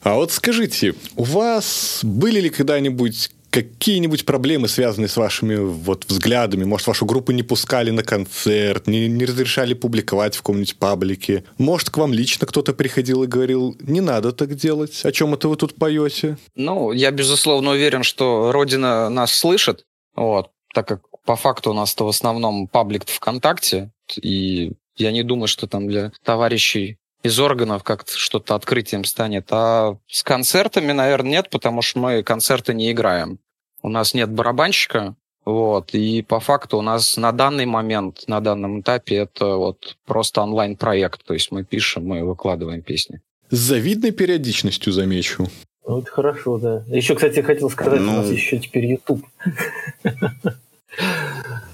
А вот скажите, у вас были ли когда-нибудь какие-нибудь проблемы, связанные с вашими вот взглядами? Может, вашу группу не пускали на концерт, не, не разрешали публиковать в каком-нибудь паблике? Может, к вам лично кто-то приходил и говорил, не надо так делать? О чем это вы тут поете? Ну, я, безусловно, уверен, что Родина нас слышит, вот, так как по факту у нас-то в основном паблик ВКонтакте, и я не думаю, что там для товарищей из органов как-то что-то открытием станет. А с концертами, наверное, нет, потому что мы концерты не играем. У нас нет барабанщика, Вот. И по факту у нас на данный момент, на данном этапе это вот просто онлайн-проект. То есть мы пишем, мы выкладываем песни. С завидной периодичностью, замечу. Ну, это хорошо, да. Еще, кстати, хотел сказать, ну... у нас еще теперь YouTube.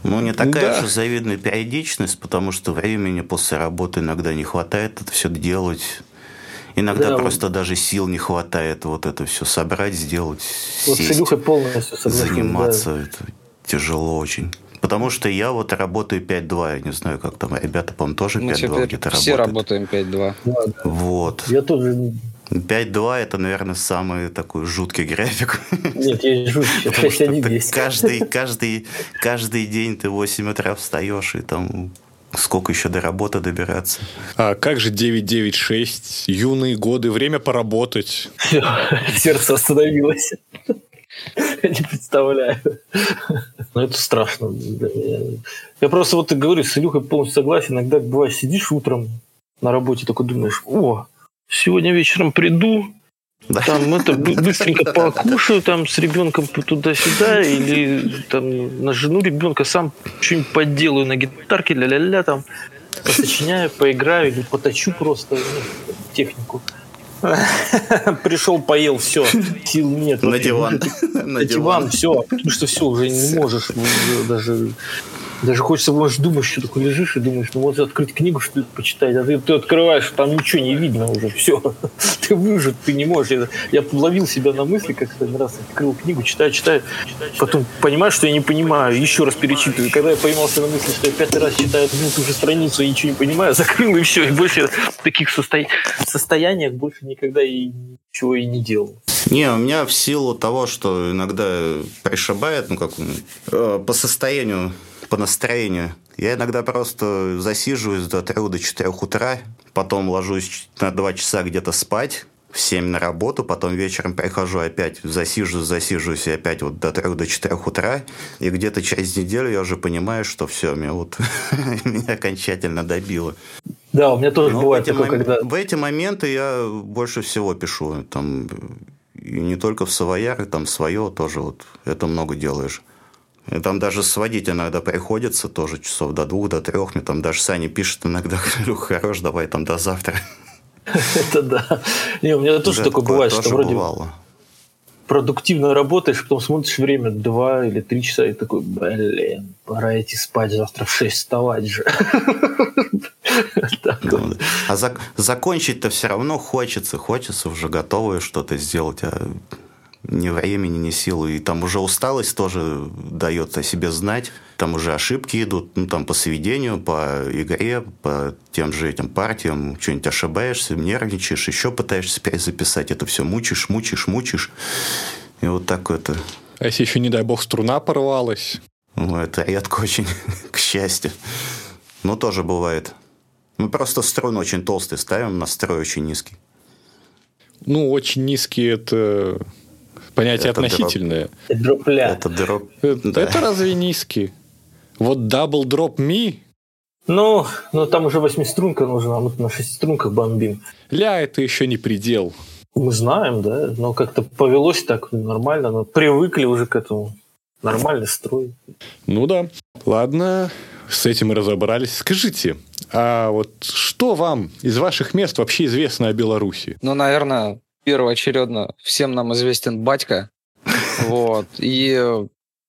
Ну, не такая да. уж завидная периодичность, потому что времени после работы иногда не хватает это все делать. Иногда да, просто вот. даже сил не хватает вот это все собрать, сделать, вот сесть, полностью заниматься. Да. Это тяжело очень. Потому что я вот работаю 5-2, я не знаю, как там, ребята, по-моему, тоже 5-2 где-то работают. Все работаем 5-2. Вот. Я тоже 5.2 это, наверное, самый такой жуткий график. Нет, есть жуткий. 6.1 есть. Каждый, каждый, каждый день ты в 8 утра встаешь, и там сколько еще до работы добираться. А как же 996? Юные годы, время поработать. Сердце остановилось. Не представляю. Но это страшно. Я просто вот говорю, с Илюхой полностью согласен. Иногда бывает сидишь утром на работе, такой думаешь, о, сегодня вечером приду, да. Там это быстренько покушаю там с ребенком туда-сюда, или там на жену ребенка сам что-нибудь подделаю на гитарке, ля-ля-ля, там посочиняю, поиграю или поточу просто ну, технику. Пришел, поел, все, сил нет. На диван. На диван, все, потому что все, уже не можешь даже даже хочется, может, думаешь, что такое лежишь и думаешь, ну вот открыть книгу, что ли, почитать, а ты, ты открываешь, там ничего не видно уже, все. ты выжат, ты не можешь. Я, я ловил себя на мысли, как один раз открыл книгу, читаю, читаю, потом понимаю, что я не понимаю, еще раз перечитываю. Когда я поймался на мысли, что я пятый раз читаю одну ту же страницу и ничего не понимаю, закрыл и все. И больше таких состо... состояниях больше никогда и ничего и не делал. Не, у меня в силу того, что иногда пришибает, ну как э, по состоянию по настроению. Я иногда просто засиживаюсь до 3 до 4 утра, потом ложусь на 2 часа где-то спать, в 7 на работу, потом вечером прихожу опять, засиживаюсь, засиживаюсь и опять вот до 3 до 4 утра, и где-то через неделю я уже понимаю, что все, меня вот меня окончательно добило. Да, у меня тоже Но бывает такое, мом... когда... В эти моменты я больше всего пишу, там, и не только в Савояр, там свое тоже вот, это много делаешь. И там даже сводить иногда приходится, тоже часов до двух, до трех. Мне там даже Саня пишет иногда, говорю, хорош, давай там до завтра. Это да. Не, у меня тоже такое бывает, что вроде продуктивно работаешь, потом смотришь время два или три часа и такой, блин, пора идти спать, завтра в шесть вставать же. Ну а закончить-то все равно хочется, хочется уже готовое что-то сделать, а ни времени, ни силы. И там уже усталость тоже дает о себе знать. Там уже ошибки идут, ну, там по сведению, по игре, по тем же этим партиям. Что-нибудь ошибаешься, нервничаешь, еще пытаешься перезаписать. Это все мучишь, мучишь, мучишь. И вот так это... А если еще, не дай бог, струна порвалась? Ну, это редко очень, к счастью. Но тоже бывает. Мы просто струн очень толстый ставим, настрой очень низкий. Ну, очень низкий это Понятие это относительное. Дроп. Это дроп. Это, да. это разве низкий? Вот double drop me? Ну, ну там уже восьмиструнка нужна, мы на шестиструнках бомбим. Ля, это еще не предел. Мы знаем, да, но как-то повелось так нормально, но привыкли уже к этому. Нормальный строй. Ну да. Ладно, с этим мы разобрались. Скажите, а вот что вам из ваших мест вообще известно о Беларуси? Ну, наверное, первоочередно всем нам известен батька. Вот. И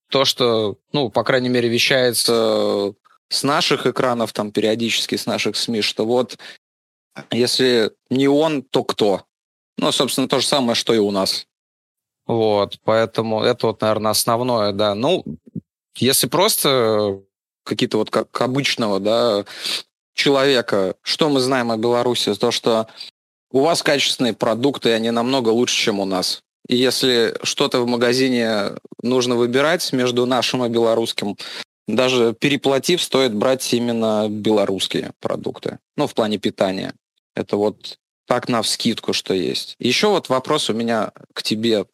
то, что, ну, по крайней мере, вещается с наших экранов, там, периодически с наших СМИ, что вот если не он, то кто? Ну, собственно, то же самое, что и у нас. Вот, поэтому это вот, наверное, основное, да. Ну, если просто какие-то вот как обычного, да, человека, что мы знаем о Беларуси, то, что у вас качественные продукты, и они намного лучше, чем у нас. И если что-то в магазине нужно выбирать между нашим и белорусским, даже переплатив, стоит брать именно белорусские продукты. Ну, в плане питания. Это вот так на вскидку, что есть. Еще вот вопрос у меня к тебе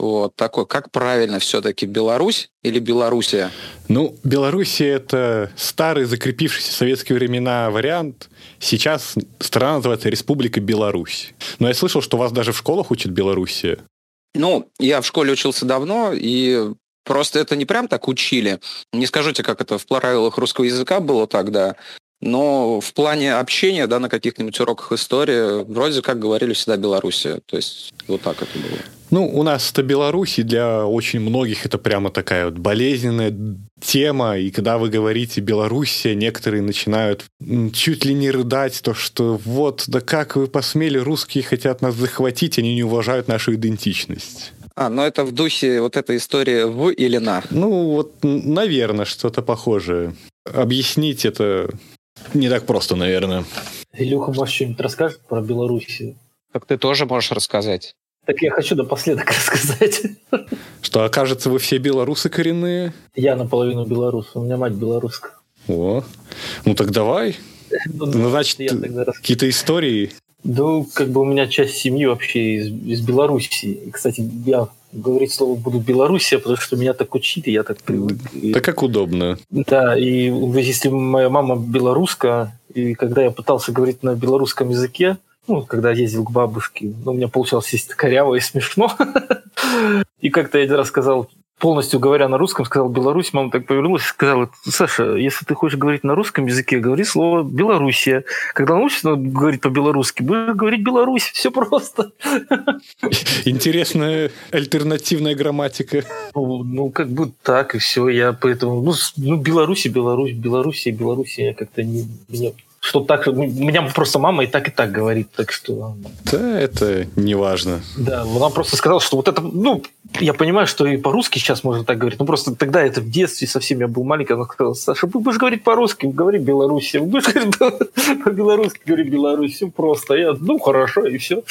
вот такой, как правильно все-таки Беларусь или Белоруссия? Ну, Белоруссия это старый закрепившийся в советские времена вариант. Сейчас страна называется Республика Беларусь. Но я слышал, что вас даже в школах учат Белоруссия. Ну, я в школе учился давно, и Просто это не прям так учили. Не скажите, как это в правилах русского языка было тогда, но в плане общения, да, на каких-нибудь уроках истории, вроде как говорили всегда Белоруссия. То есть вот так это было. Ну, у нас это Беларусь, и для очень многих это прямо такая вот болезненная тема, и когда вы говорите Белоруссия, некоторые начинают чуть ли не рыдать, то что вот, да как вы посмели, русские хотят нас захватить, они не уважают нашу идентичность. А, но это в духе вот этой истории в или на? Ну, вот, наверное, что-то похожее. Объяснить это не так просто, наверное. Илюха, может, что-нибудь расскажет про Белоруссию? Так ты тоже можешь рассказать. Так я хочу напоследок рассказать. Что, окажется, вы все белорусы коренные? Я наполовину белорус, у меня мать белоруска. О, ну так давай. Ну, ну значит, какие-то истории. Да, как бы у меня часть семьи вообще из, из Белоруссии. И, кстати, я говорить слово буду Белоруссия, потому что меня так учили, я так привык. Да как удобно. Да, и если моя мама белоруска, и когда я пытался говорить на белорусском языке, ну, когда ездил к бабушке, ну, у меня получалось сесть коряво и смешно. И как-то я один раз сказал, полностью говоря на русском, сказал Беларусь, мама так повернулась и сказала, Саша, если ты хочешь говорить на русском языке, говори слово Белоруссия. Когда научишься говорить по-белорусски, будешь говорить Беларусь, все просто. Интересная альтернативная грамматика. Ну, ну как бы так, и все. Я поэтому, ну, ну Беларусь и Беларусь, Белоруссия, Белоруссия, я как-то не, мне что так, у меня просто мама и так и так говорит, так что... Да, это не важно. Да, она просто сказала, что вот это, ну, я понимаю, что и по-русски сейчас можно так говорить, но просто тогда это в детстве совсем я был маленький, она сказала, Саша, будешь говорить по-русски, говори Беларусь, будешь говорить по-белорусски, говори Беларусь, все просто. Я, ну, хорошо, и все.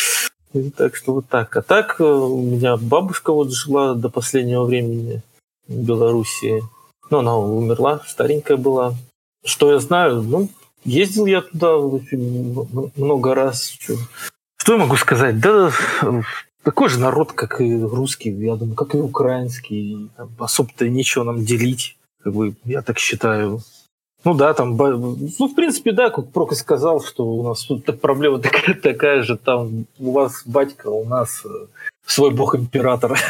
И так что вот так. А так э, у меня бабушка вот жила до последнего времени в Беларуси. Ну, она умерла, старенькая была. Что я знаю? Ну, Ездил я туда много раз. Что я могу сказать? Да, такой же народ, как и русский, я думаю, как и украинский. Особо-то нечего нам делить, как бы, я так считаю. Ну да, там, ну, в принципе, да, как Прок сказал, что у нас тут проблема такая, такая же, там у вас батька, у нас э, свой бог-император.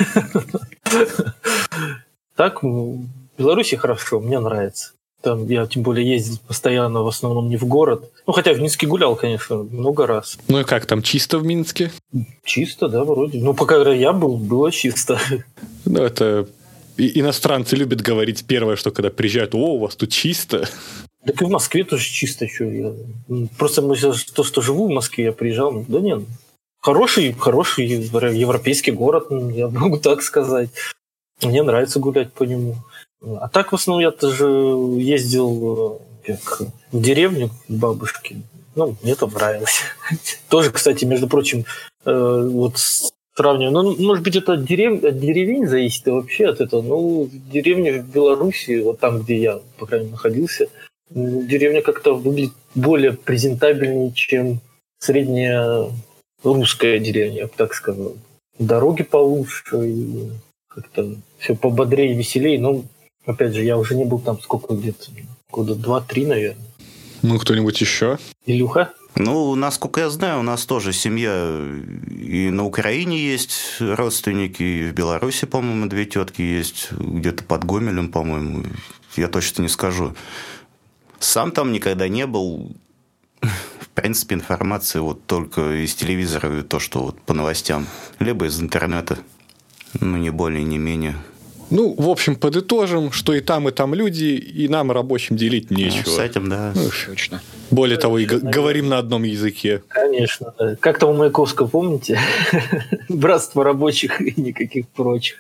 Так, в Беларуси хорошо, мне нравится. Там я тем более ездил постоянно, в основном не в город. Ну, хотя в Минске гулял, конечно, много раз. Ну и как там, чисто в Минске? Чисто, да, вроде. Ну, пока я был, было чисто. Ну, это и иностранцы любят говорить первое, что когда приезжают, о, у вас тут чисто. Так и в Москве тоже чисто еще. Я... Просто то, что живу в Москве, я приезжал, да нет, хороший, хороший европейский город, я могу так сказать. Мне нравится гулять по нему. А так в основном я тоже ездил э, как, в деревню к бабушке. Ну, мне там нравилось. Тоже, кстати, между прочим, э, вот сравниваю. Ну, может быть, это от, дерев... от деревень зависит и вообще от этого. Ну, деревня в Беларуси, вот там, где я, по крайней мере, находился, деревня как-то выглядит более презентабельнее, чем средняя русская деревня, я бы так сказал. Дороги получше, как-то все пободрее, веселее. Ну, Опять же, я уже не был там сколько где-то, года два-три, наверное. Ну, кто-нибудь еще? Илюха? Ну, насколько я знаю, у нас тоже семья и на Украине есть родственники, и в Беларуси, по-моему, две тетки есть, где-то под Гомелем, по-моему, я точно не скажу. Сам там никогда не был. В принципе, информация вот только из телевизора, то, что вот по новостям, либо из интернета. Ну, не более, не менее. Ну, в общем, подытожим, что и там, и там люди, и нам, рабочим, делить нечего. Ну, с этим, да. Ну, Точно. Более того, и говорим на одном языке. Конечно. Как там у Маяковского, помните? Братство рабочих и никаких прочих.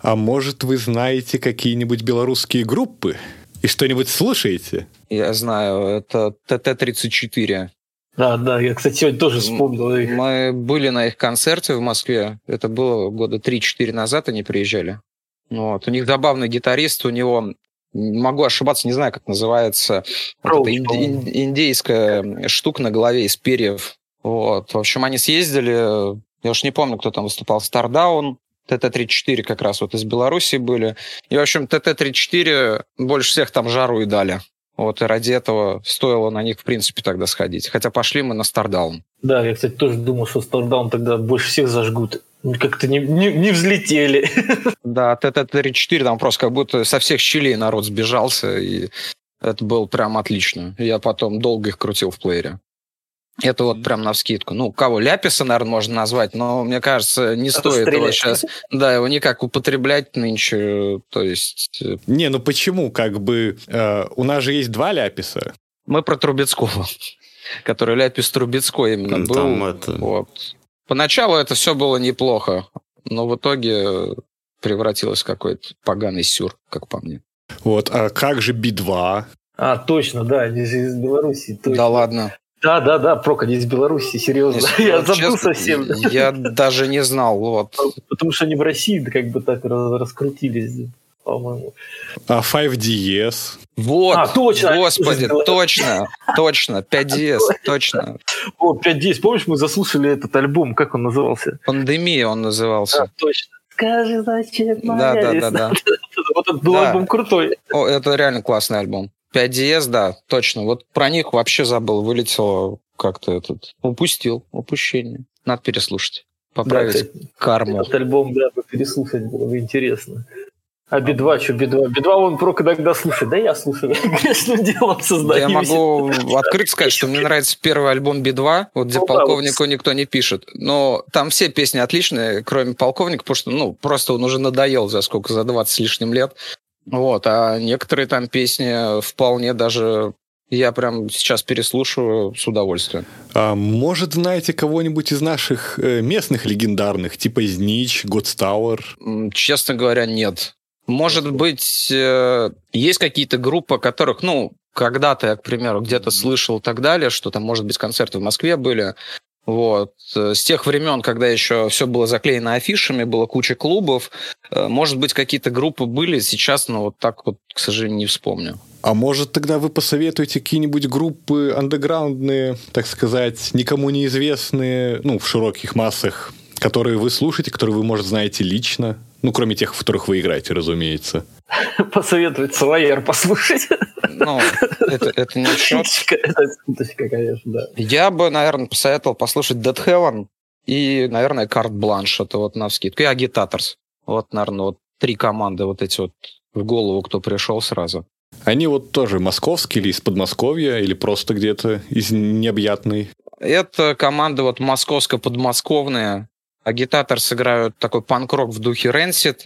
А может, вы знаете какие-нибудь белорусские группы? И что-нибудь слушаете? Я знаю, это ТТ-34. Да, да, я, кстати, сегодня тоже вспомнил их. Мы были на их концерте в Москве. Это было года 3-4 назад они приезжали. Вот. У них забавный гитарист, у него могу ошибаться, не знаю, как называется, вот эта инди- индейская штука на голове из перьев. Вот. В общем, они съездили, я уж не помню, кто там выступал, Стардаун, ТТ-34 как раз вот из Беларуси были. И, в общем, ТТ-34 больше всех там жару и дали. Вот, и ради этого стоило на них, в принципе, тогда сходить. Хотя пошли мы на Стардаун. Да, я, кстати, тоже думал, что Стардаун тогда больше всех зажгут. Как-то не, не, не взлетели. Да, ТТ-34 там просто как будто со всех щелей народ сбежался, и это было прям отлично. Я потом долго их крутил в плеере. Это вот прям на вскидку. Ну, кого? Ляписа, наверное, можно назвать, но мне кажется, не стоит его сейчас... Да, его никак употреблять нынче, то есть... Э, не, ну почему? Как бы э, у нас же есть два Ляписа. Мы про Трубецкого, который Ляпис Трубецкой именно был. Там это... Вот. Поначалу это все было неплохо, но в итоге превратилось в какой-то поганый сюр, как по мне. Вот, а как же Би-2? А, точно, да, здесь из Беларуси. Точно. Да ладно. Да, да, да, Прокоди из Беларуси, серьезно. Не, я забыл честно, совсем. Я даже не знал. Вот. Потому что они в России как бы так раскрутились, по-моему. А 5DS? Вот, а, точно, господи, точно, точно, 5DS, точно. О, 5DS, помнишь, мы заслушали этот альбом, как он назывался? Пандемия он назывался. А, точно. Скажи, зачем Да, да, да, да. Вот этот был альбом крутой. О, это реально классный альбом. 5DS, да, точно. Вот про них вообще забыл, вылетело как-то этот... Упустил, упущение. Надо переслушать. Поправить да, карму. Этот альбом, да, переслушать было бы интересно. А Би-2, что Би-2? Би-2 он про когда слушает. Да я слушаю, грешным делом создаю. Я могу открыть сказать, что мне нравится первый альбом Би-2, вот где ну, полковнику да, никто не пишет. Но там все песни отличные, кроме полковника, потому что, ну, просто он уже надоел за сколько, за 20 с лишним лет. Вот, а некоторые там песни вполне даже я прям сейчас переслушиваю с удовольствием. А может, знаете кого-нибудь из наших э, местных легендарных, типа Знич, Годстауэр? Честно говоря, нет. Может быть, э, есть какие-то группы, которых, ну, когда-то я, к примеру, где-то слышал и так далее, что там, может быть, концерты в Москве были, вот. С тех времен, когда еще все было заклеено афишами, было куча клубов, э, может быть, какие-то группы были, сейчас, но вот так вот, к сожалению, не вспомню. А может, тогда вы посоветуете какие-нибудь группы андеграундные, так сказать, никому неизвестные, ну, в широких массах, которые вы слушаете, которые вы, может, знаете лично? Ну, кроме тех, в которых вы играете, разумеется. Посоветовать Слоер послушать. Ну, это, это не шутка. Это шуточка, конечно, да. Я бы, наверное, посоветовал послушать Dead Heaven и, наверное, Карт Бланш. Это вот на вскидку. И Агитаторс. Вот, наверное, вот три команды вот эти вот в голову, кто пришел сразу. Они вот тоже московские или из Подмосковья, или просто где-то из необъятной? Это команда вот московско-подмосковная. Агитаторы играют такой панк-рок в духе Rancid.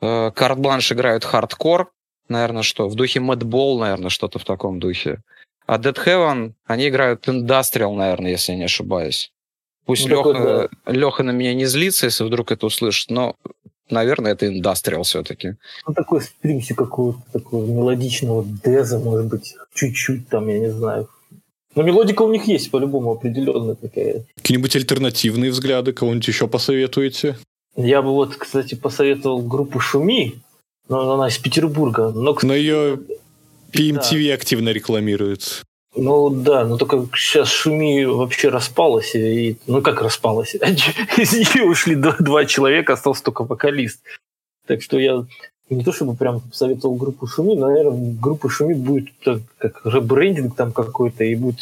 Карт-бланш играют хардкор. Наверное, что? В духе Madball, наверное, что-то в таком духе. А Dead Heaven, они играют Industrial, наверное, если я не ошибаюсь. Пусть ну, Леха, да. Леха на меня не злится, если вдруг это услышит, но, наверное, это Industrial все-таки. Ну, такой примеси какого-то такого мелодичного деза, может быть, чуть-чуть там, я не знаю, но мелодика у них есть по-любому определенная такая. Какие-нибудь альтернативные взгляды, кого-нибудь еще посоветуете? Я бы вот, кстати, посоветовал группу «Шуми», но она из Петербурга. Но, кстати, но ее PMTV да. активно рекламируется. Ну да, но только сейчас Шуми вообще распалась. И, ну как распалась? Из нее ушли два, два человека, остался только вокалист. Так что я не то чтобы прям советовал группу Шуми, но, наверное, группа Шуми будет так, как ребрендинг там какой-то, и будет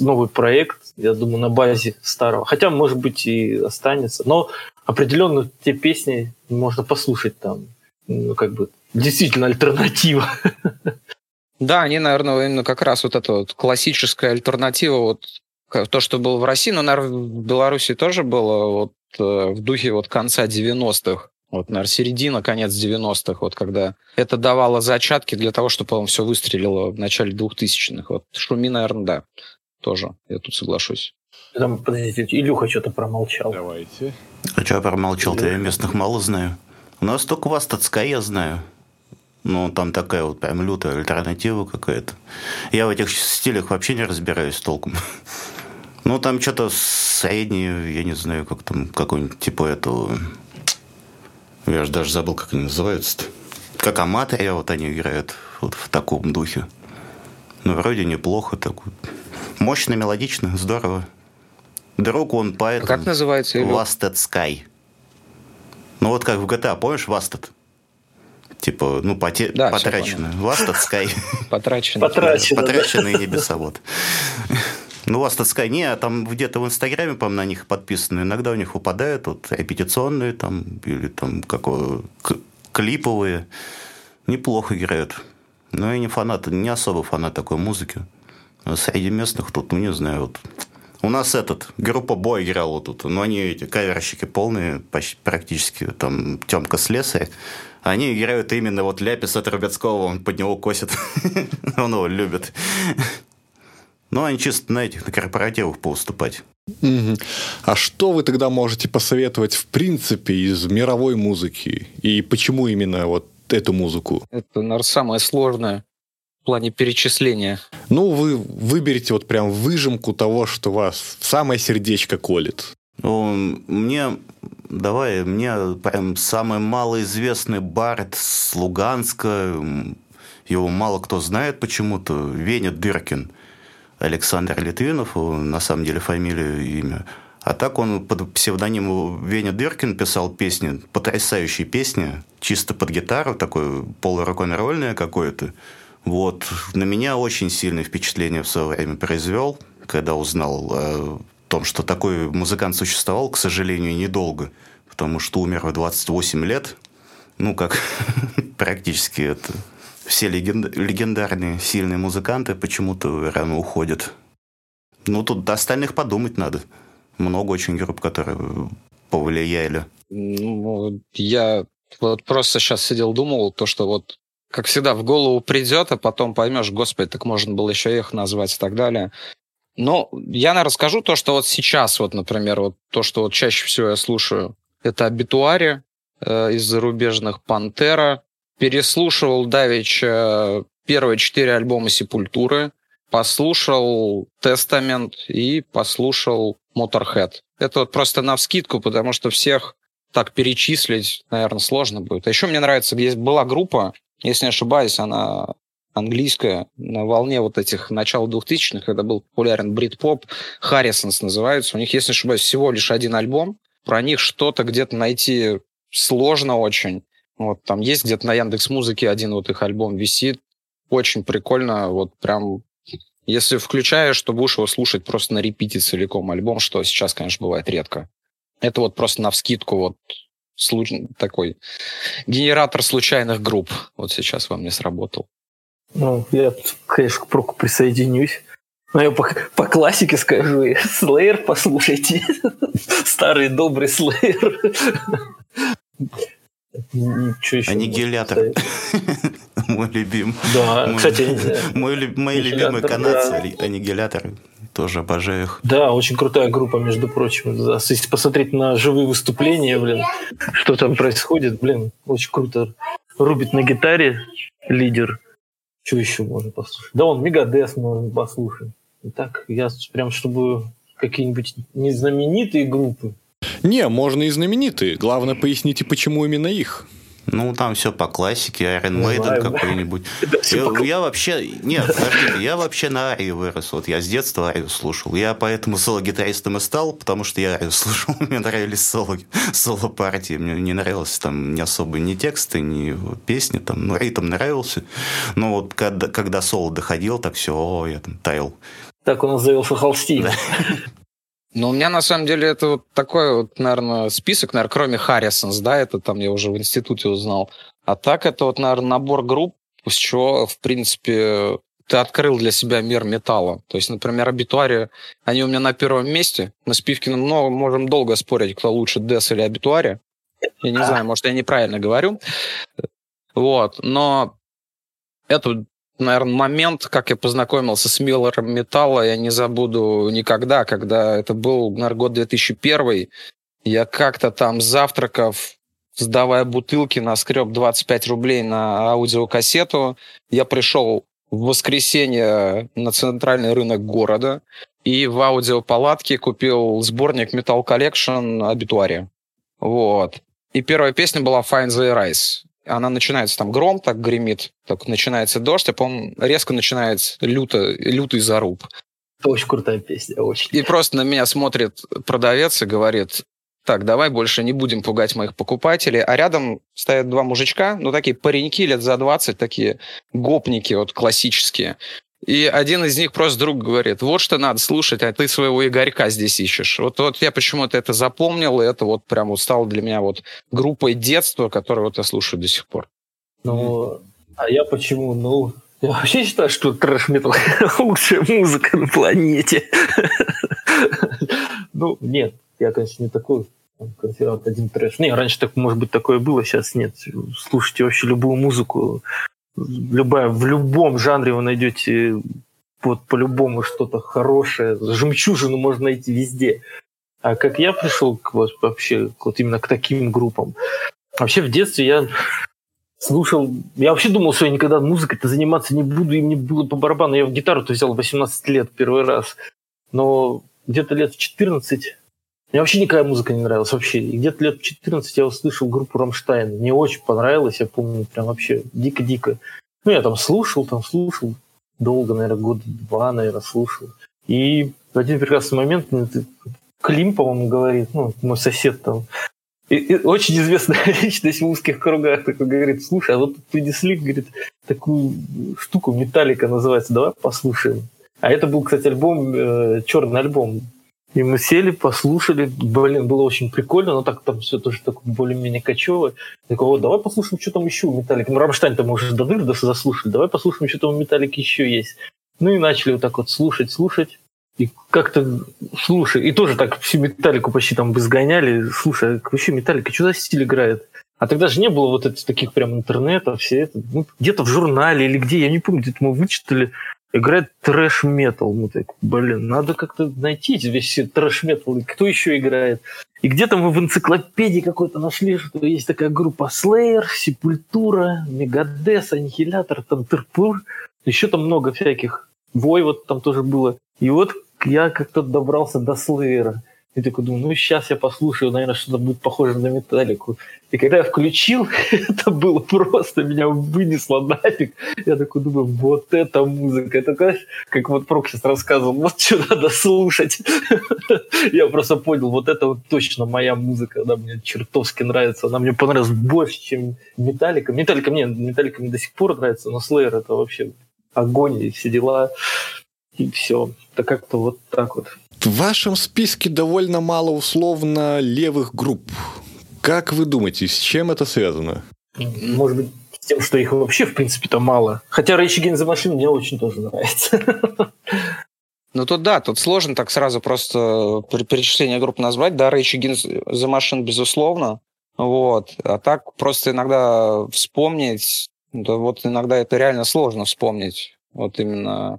новый проект, я думаю, на базе старого. Хотя, может быть, и останется. Но определенно те песни можно послушать там. Ну, как бы, действительно альтернатива. Да, они, наверное, именно как раз вот эта вот классическая альтернатива, вот то, что было в России, но, наверное, в Беларуси тоже было вот э, в духе вот конца 90-х вот, наверное, середина, конец 90-х, вот когда это давало зачатки для того, чтобы он все выстрелило в начале 2000-х. Вот Шуми, наверное, да, тоже, я тут соглашусь. Там, подождите, Илюха что-то промолчал. Давайте. А что я промолчал-то? Я местных мало знаю. У нас только Вастатская я знаю. Ну, там такая вот прям лютая альтернатива какая-то. Я в этих стилях вообще не разбираюсь толком. Ну, там что-то среднее, я не знаю, как там, какой-нибудь типа этого я же даже забыл, как они называются-то. Как аматория вот они играют вот в таком духе. Ну, вроде неплохо так вот. Мощно, мелодично, здорово. Друг он поэт. Как называется? Wasted Sky. Ну, вот как в GTA, помнишь Wasted? Типа, ну, поте... Да, потрачено. Last Sky. Потрачено. Потрачено. Потраченные небеса, вот. Ну, Last Sky, не, а там где-то в Инстаграме, по на них подписаны. Иногда у них выпадают вот репетиционные там, или там какого клиповые. Неплохо играют. Но я не фанат, не особо фанат такой музыки. Среди местных тут, ну, не знаю, вот у нас этот, группа Бой играла тут. Но они эти каверщики полные, почти, практически. Там Темка Слесарь. Они играют именно вот Ляписа Трубецкого, он под него косит. он его любит. Ну, они чисто на этих, на корпоративах поуступать. Угу. А что вы тогда можете посоветовать в принципе из мировой музыки? И почему именно вот эту музыку? Это, наверное, самое сложное в плане перечисления. Ну, вы выберете вот прям выжимку того, что вас в самое сердечко колет. Ну, мне, давай, мне прям самый малоизвестный бард с Луганска, его мало кто знает почему-то, Веня Дыркин. Александр Литвинов, на самом деле фамилия и имя. А так он под псевдонимом Веня Дыркин писал песни, потрясающие песни, чисто под гитару, такое полурок-н-ролльное какое-то. Вот. На меня очень сильное впечатление в свое время произвел, когда узнал о том, что такой музыкант существовал, к сожалению, недолго, потому что умер в 28 лет. Ну, как практически это все легенд... легендарные сильные музыканты почему-то рано уходят. Ну, тут до остальных подумать надо. Много очень групп, которые повлияли. Ну, я вот просто сейчас сидел, думал, то, что вот как всегда, в голову придет, а потом поймешь, господи, так можно было еще их назвать и так далее. Но я, наверное, расскажу то, что вот сейчас, вот, например, вот то, что вот чаще всего я слушаю, это «Обитуари» э, из зарубежных, «Пантера», переслушивал Давич э, первые четыре альбома Сепультуры, послушал Тестамент и послушал Motorhead. Это вот просто на вскидку, потому что всех так перечислить, наверное, сложно будет. А еще мне нравится, есть была группа, если не ошибаюсь, она английская, на волне вот этих начала 2000-х, когда был популярен брит-поп, Харрисонс называется. У них, если не ошибаюсь, всего лишь один альбом. Про них что-то где-то найти сложно очень. Вот там есть где-то на Яндекс Музыке один вот их альбом висит. Очень прикольно, вот прям если включаешь, то будешь его слушать просто на репите целиком альбом, что сейчас, конечно, бывает редко. Это вот просто на вскидку вот случ... такой генератор случайных групп вот сейчас вам не сработал. Ну, я, конечно, к Проку присоединюсь. Но я по, по классике скажу, Слеер послушайте. Старый добрый Слеер. Аннигилятор. Мой любимый. Да, кстати. Мой, мои любимые канадцы, аннигиляторы. Тоже обожаю их. Да, очень крутая группа, между прочим. Если посмотреть на живые выступления, блин, что там происходит, блин, очень круто. Рубит на гитаре лидер. Что еще можно послушать? Да, он Мегадес можно послушать. Итак, я прям, чтобы какие-нибудь незнаменитые группы, не, можно и знаменитые. Главное, поясните, почему именно их. Ну, там все по классике, Iron Maiden какой-нибудь. Я, я вообще... Нет, подождите, я вообще на Арию вырос. Вот я с детства Арию слушал. Я поэтому соло-гитаристом и стал, потому что я Арию слушал. Мне нравились соло, соло-партии. Мне не нравилось там не особо ни тексты, ни песни. Там, ну, ритм нравился. Но вот когда, когда соло доходил, так все, о, я там таял. Так у нас завелся Ну, у меня, на самом деле, это вот такой вот, наверное, список, наверное, кроме Харрисонс, да, это там я уже в институте узнал. А так это вот, наверное, набор групп, с чего, в принципе, ты открыл для себя мир металла. То есть, например, Абитуари, они у меня на первом месте. Мы с Пивкиным много, можем долго спорить, кто лучше, Дес или Абитуари. Я не знаю, может, я неправильно говорю. Вот, но это наверное, момент, как я познакомился с Миллером Металла, я не забуду никогда, когда это был, наверное, год 2001. Я как-то там завтракав, сдавая бутылки, наскреб 25 рублей на аудиокассету. Я пришел в воскресенье на центральный рынок города и в аудиопалатке купил сборник Metal Collection Обитуария. Вот. И первая песня была Find the Rise она начинается там гром, так гремит, так начинается дождь, а потом резко начинается люто, лютый заруб. Это очень крутая песня, очень. И просто на меня смотрит продавец и говорит, так, давай больше не будем пугать моих покупателей. А рядом стоят два мужичка, ну, такие пареньки лет за 20, такие гопники вот классические. И один из них просто друг говорит, вот что надо слушать, а ты своего Игорька здесь ищешь. Вот, вот я почему-то это запомнил, и это вот прям вот стало для меня вот группой детства, которую вот я слушаю до сих пор. Ну, а я почему? Ну, я вообще считаю, что трэш-метал лучшая музыка на планете. Ну, нет, я, конечно, не такой консервант один трэш. Не, раньше так, может быть, такое было, сейчас нет. Слушайте вообще любую музыку, любая, в любом жанре вы найдете вот по-любому что-то хорошее. Жемчужину можно найти везде. А как я пришел к вот, вообще вот именно к таким группам? Вообще в детстве я слушал... Я вообще думал, что я никогда музыкой-то заниматься не буду, и мне было по барабану. Я в гитару-то взял 18 лет первый раз. Но где-то лет в 14 мне вообще никакая музыка не нравилась вообще. И где-то лет в 14 я услышал группу «Рамштайн». Мне очень понравилось, я помню, прям вообще дико-дико. Ну, я там слушал, там слушал. Долго, наверное, года два, наверное, слушал. И в один прекрасный момент Клим, по-моему, говорит, ну, мой сосед там, и, и очень известная личность в узких кругах такой говорит, слушай, а вот принесли, говорит, такую штуку, металлика называется, давай послушаем. А это был, кстати, альбом, э, черный альбом и мы сели, послушали. Блин, было очень прикольно, но так там все тоже такое более-менее кочевое. Такой, вот, давай послушаем, что там еще у Металлики. Ну, Рамштайн-то мы уже до дыр заслушали. Давай послушаем, что там у Металлики еще есть. Ну и начали вот так вот слушать, слушать. И как-то, слушай, и тоже так всю Металлику почти там бы. Слушай, а вообще Металлика, что за стиль играет? А тогда же не было вот этих таких прям интернетов, все это. Ну, где-то в журнале или где, я не помню, где-то мы вычитали играет трэш-метал. Мы так, блин, надо как-то найти весь трэш-метал. Кто еще играет? И где-то мы в энциклопедии какой-то нашли, что есть такая группа Slayer, Сепультура, Мегадес, Аннихилятор, там Терпур. Еще там много всяких. Вой вот там тоже было. И вот я как-то добрался до Слеера. И такой думаю, ну сейчас я послушаю, наверное, что-то будет похоже на металлику. И когда я включил, это было просто, меня вынесло нафиг. Я такой думаю, вот это музыка. Это как, как вот Прок рассказывал, вот что надо слушать. я просто понял, вот это вот точно моя музыка. Она мне чертовски нравится. Она мне понравилась больше, чем Металлика. Металлика мне, Металлика мне до сих пор нравится, но Slayer это вообще огонь и все дела. И все. Это как-то вот так вот. В вашем списке довольно мало условно левых групп. Как вы думаете, с чем это связано? Может быть, с тем, что их вообще, в принципе-то, мало. Хотя Rage Against the Machine мне очень тоже нравится. Ну тут да, тут сложно так сразу просто перечисление групп назвать. Да, Rage Against the Machine, безусловно. Вот. А так просто иногда вспомнить, да вот иногда это реально сложно вспомнить. Вот именно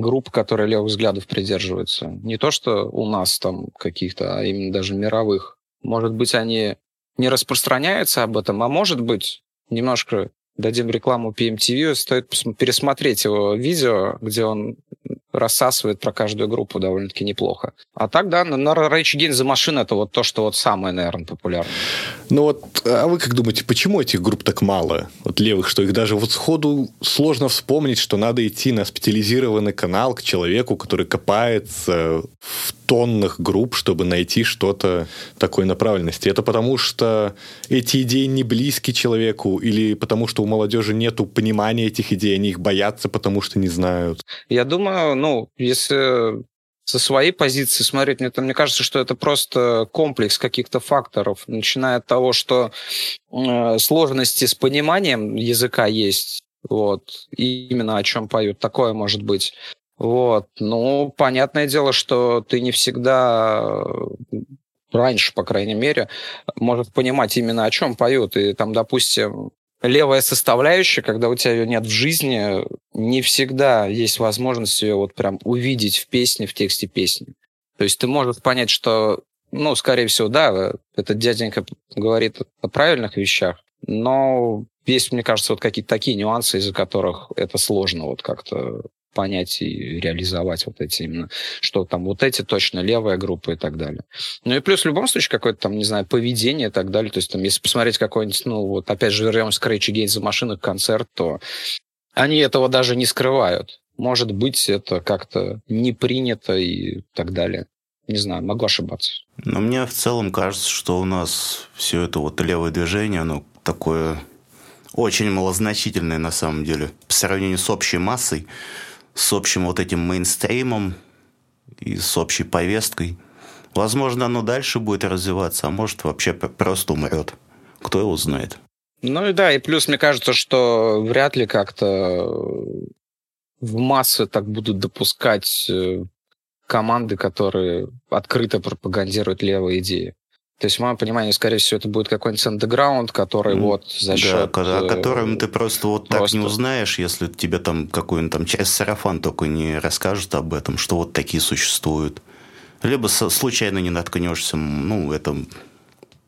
групп, которые левых взглядов придерживаются. Не то, что у нас там каких-то, а именно даже мировых. Может быть, они не распространяются об этом, а может быть, немножко дадим рекламу PMTV, стоит пересмотреть его видео, где он рассасывает про каждую группу довольно-таки неплохо. А так, да, на Rage Against the Machine это вот то, что вот самое, наверное, популярное. Ну вот, а вы как думаете, почему этих групп так мало, вот левых, что их даже вот сходу сложно вспомнить, что надо идти на специализированный канал к человеку, который копается в тоннах групп, чтобы найти что-то такой направленности. Это потому, что эти идеи не близки человеку или потому, что у молодежи нету понимания этих идей, они их боятся, потому что не знают? Я думаю, ну, если со своей позиции смотреть, мне, мне кажется, что это просто комплекс каких-то факторов, начиная от того, что э, сложности с пониманием языка есть, вот, и именно о чем поют, такое может быть. Вот, ну, понятное дело, что ты не всегда раньше, по крайней мере, может понимать именно о чем поют. И там, допустим, левая составляющая, когда у тебя ее нет в жизни, не всегда есть возможность ее вот прям увидеть в песне, в тексте песни. То есть ты можешь понять, что, ну, скорее всего, да, этот дяденька говорит о правильных вещах, но есть, мне кажется, вот какие-то такие нюансы, из-за которых это сложно вот как-то понять и реализовать вот эти именно, что там вот эти точно левая группа и так далее. Ну и плюс в любом случае какое-то там, не знаю, поведение и так далее. То есть там, если посмотреть какой-нибудь, ну вот опять же вернемся к Rage Against the Machine концерт, то они этого даже не скрывают. Может быть, это как-то не принято и так далее. Не знаю, могу ошибаться. Но мне в целом кажется, что у нас все это вот левое движение, оно такое очень малозначительное на самом деле. По сравнению с общей массой, с общим вот этим мейнстримом и с общей повесткой. Возможно, оно дальше будет развиваться, а может вообще просто умрет. Кто его знает. Ну и да, и плюс мне кажется, что вряд ли как-то в массы так будут допускать э, команды, которые открыто пропагандируют левые идеи. То есть, в моем понимании, скорее всего, это будет какой-нибудь андеграунд, который mm, вот за счет... Да, о котором ты просто вот просто... так не узнаешь, если тебе там какую-нибудь там часть сарафан только не расскажет об этом, что вот такие существуют. Либо случайно не наткнешься, ну, это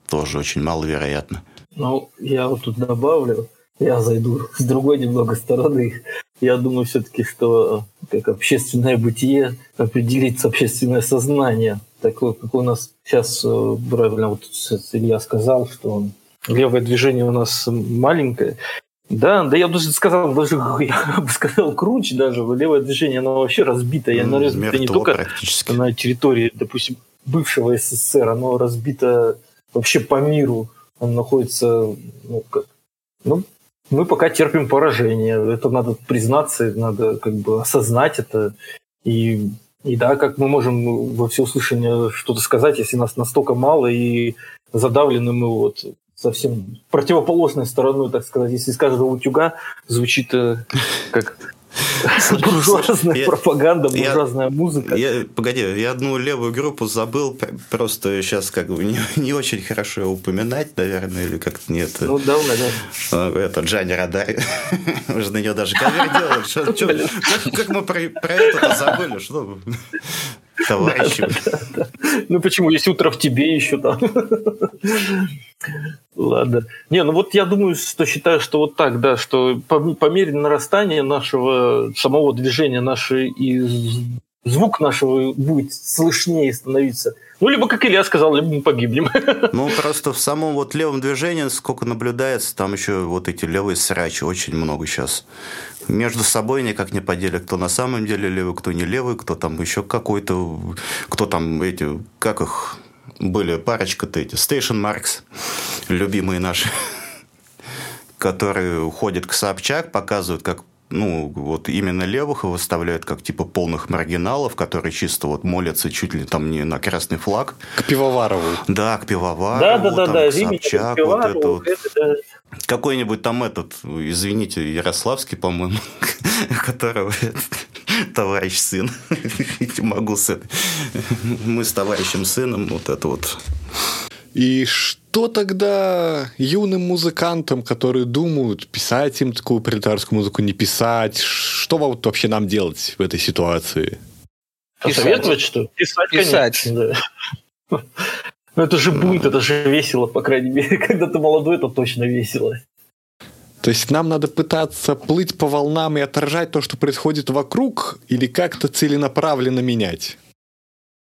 тоже очень маловероятно. Ну, я вот тут добавлю, я зайду с другой немного стороны. Я думаю все-таки, что как общественное бытие определится общественное сознание. Такое, как у нас сейчас э, правильно вот Илья сказал, что левое движение у нас маленькое. Да, да я бы сказал, даже я бы сказал круче даже. Левое движение, оно вообще разбито. И оно разбито не только на территории, допустим, бывшего СССР, оно разбито вообще по миру. Оно находится, ну, как, ну, мы пока терпим поражение. Это надо признаться, надо как бы осознать это. И, и да, как мы можем во всеуслышание что-то сказать, если нас настолько мало и задавлены мы вот совсем противоположной стороной, так сказать. Если из каждого утюга звучит э, как Буржуазная я, пропаганда, буржуазная я, музыка. Я, погоди, я одну левую группу забыл, просто сейчас как бы не, не очень хорошо упоминать, наверное, или как-то нет. Ну, да, да. Это Джанни Радай. Мы же на нее даже кавер делали. Что, что, как, как мы про, про это забыли? Что? Товарищи. Да, да, да. Ну почему? Есть утро в тебе еще там. Ладно. Не, ну вот я думаю, что считаю, что вот так, да, что по, по мере нарастания нашего самого движения, нашей и звук нашего будет слышнее становиться. Ну, либо, как Илья сказал, либо мы погибнем. Ну, просто в самом вот левом движении, сколько наблюдается, там еще вот эти левые срачи очень много сейчас. Между собой никак не поделят, кто на самом деле левый, кто не левый, кто там еще какой-то, кто там эти, как их, были парочка-то эти, Station Marks, любимые наши, которые уходят к Собчак, показывают, как ну, вот именно левых выставляют как типа полных маргиналов, которые чисто вот молятся чуть ли там не на красный флаг. К Пивоварову. Да, к Пивоварову. Да, да, да, там, да. К Собчак, вот это вот. Это, Какой-нибудь там этот, извините, Ярославский, по-моему, которого товарищ сын. Могу с Мы с товарищем сыном вот это вот. И что тогда юным музыкантам, которые думают, писать им такую пролетарскую музыку, не писать? Что вот вообще нам делать в этой ситуации? Посоветовать что? Писать, Писать. конечно. Да. Ну это же будет, это же весело, по крайней мере. Когда ты молодой, это точно весело. То есть нам надо пытаться плыть по волнам и отражать то, что происходит вокруг, или как-то целенаправленно менять?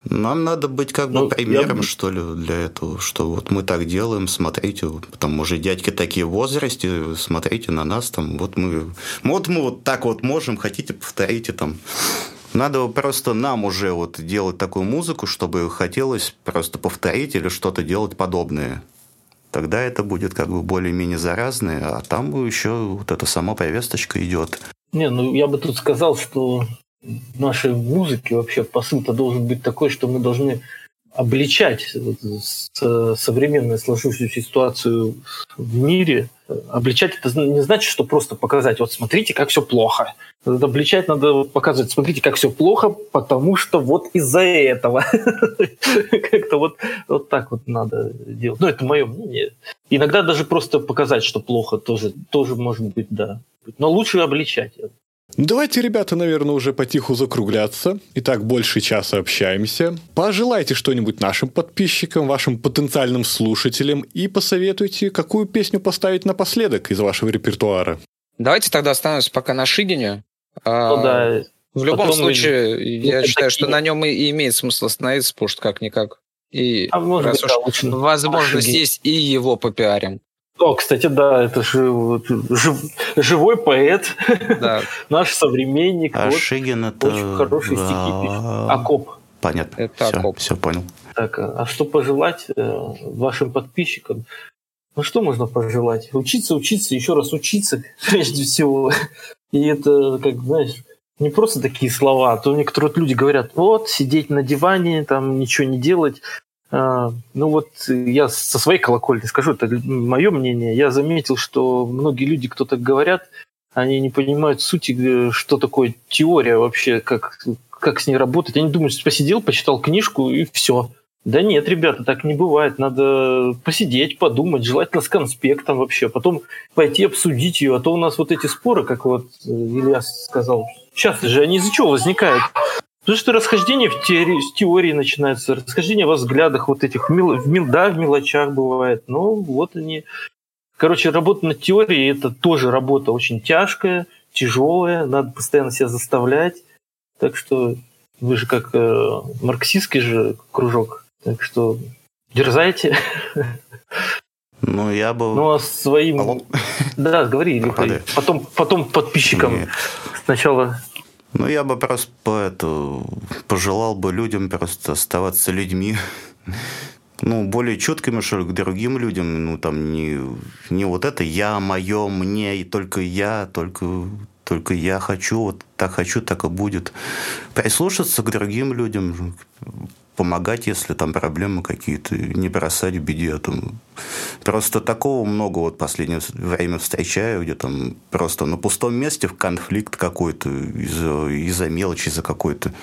Нам надо быть как бы ну, примером, я... что ли, для этого, что вот мы так делаем, смотрите, там уже дядьки такие в возрасте, смотрите на нас, там, вот мы, вот мы вот так вот можем, хотите, повторите там. Надо просто нам уже вот делать такую музыку, чтобы хотелось просто повторить или что-то делать подобное тогда это будет как бы более-менее заразное, а там еще вот эта сама повесточка идет. Не, ну я бы тут сказал, что нашей музыки вообще посыл-то должен быть такой, что мы должны обличать современную сложившуюся ситуацию в мире. Обличать это не значит, что просто показать, вот смотрите, как все плохо. Обличать надо показывать, смотрите, как все плохо, потому что вот из-за этого. Как-то вот, вот так вот надо делать. Ну, это мое мнение. Иногда даже просто показать, что плохо, тоже, тоже может быть, да. Но лучше обличать. Давайте, ребята, наверное, уже потиху закругляться. Итак, больше часа общаемся. Пожелайте что-нибудь нашим подписчикам, вашим потенциальным слушателям и посоветуйте, какую песню поставить напоследок из вашего репертуара. Давайте тогда остановимся пока на Шигине. А, ну, да. В любом случае, мы... я считаю, что на нем и имеет смысл остановиться, потому что как-никак. И а может раз быть, уж да, возможность есть и его попиарим. О, кстати, да, это же вот, жив, живой поэт, да. наш современник. А вот, Шигин это... Очень хорошие да. стихи пишет. Окоп. Понятно. Это все, окоп. все понял. Так, а что пожелать э, вашим подписчикам? Ну что можно пожелать? Учиться, учиться, еще раз учиться, прежде всего. И это, как знаешь, не просто такие слова, а то некоторые люди говорят, вот, сидеть на диване, там ничего не делать. А, ну вот я со своей колокольни скажу, это мое мнение. Я заметил, что многие люди, кто так говорят, они не понимают сути, э, что такое теория вообще, как, как с ней работать. Они думают, что посидел, почитал книжку и все. Да нет, ребята, так не бывает. Надо посидеть, подумать, желательно с конспектом вообще, потом пойти обсудить ее. А то у нас вот эти споры, как вот э, Илья сказал, часто же они из-за чего возникают? Потому что расхождение в теории, с теории начинается, расхождение во взглядах вот этих, в мел- да, в мелочах бывает. Но вот они. Короче, работа над теорией – это тоже работа очень тяжкая, тяжелая, надо постоянно себя заставлять. Так что вы же как э, марксистский же кружок, так что дерзайте. Ну, я бы... Ну, а своим... Алло? Да, говори. Потом, потом подписчикам Нет. сначала... Ну, я бы просто по это, пожелал бы людям просто оставаться людьми. Ну, более четкими, что ли, к другим людям. Ну, там не, не вот это я, мое, мне, и только я, только, только я хочу, вот так хочу, так и будет. Прислушаться к другим людям, помогать, если там проблемы какие-то, не бросать в беде. а Там. Просто такого много вот в последнее время встречаю, где там просто на пустом месте в конфликт какой-то из-за, из-за мелочи, из-за какой-то,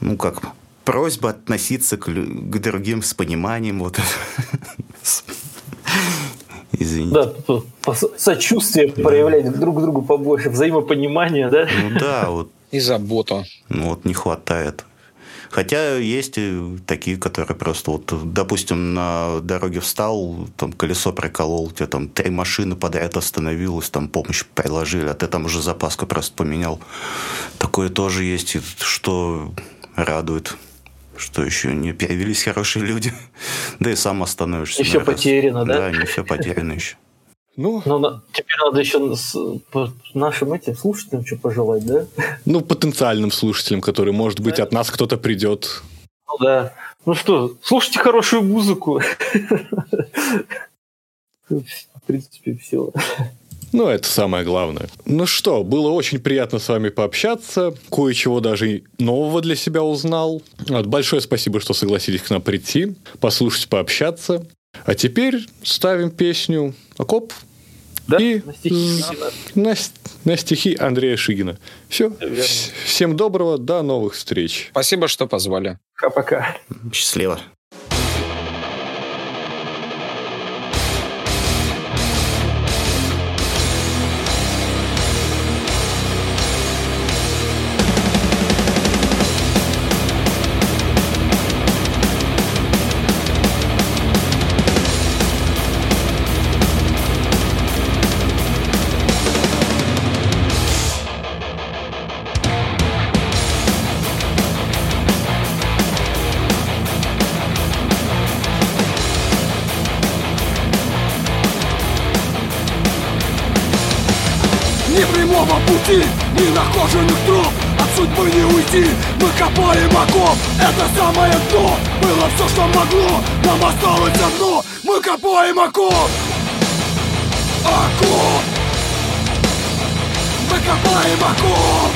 ну как, просьба относиться к, к другим с пониманием. Вот. Извините. Да, сочувствие проявлять друг к другу побольше, взаимопонимание, да? Ну да, вот, И забота. ну вот не хватает. Хотя есть и такие, которые просто вот, допустим, на дороге встал, там колесо приколол, у тебя там три машины подряд остановилось, там помощь приложили, а ты там уже запаску просто поменял. Такое тоже есть, что радует. Что еще не появились хорошие люди. Да и сам остановишься. Всё на раз. потеряно, да? Да, не все потеряно еще. Ну, Ну, теперь надо еще с- нашим этим слушателям что пожелать, да? ну, потенциальным слушателям, которые, может быть, от нас кто-то придет. Ну да. Ну что, слушайте хорошую музыку. В принципе, все. Ну, это самое главное. Ну что, было очень приятно с вами пообщаться. Кое-чего даже и нового для себя узнал. Вот, большое спасибо, что согласились к нам прийти, послушать, пообщаться. А теперь ставим песню «Окоп» Да? и На стихи. на, на стихи Андрея Шигина. Все. Верно. Всем доброго, до новых встреч. Спасибо, что позвали. Пока-пока. Счастливо. Нам осталось одно, мы копаем окоп. Окоп. Мы копаем окоп.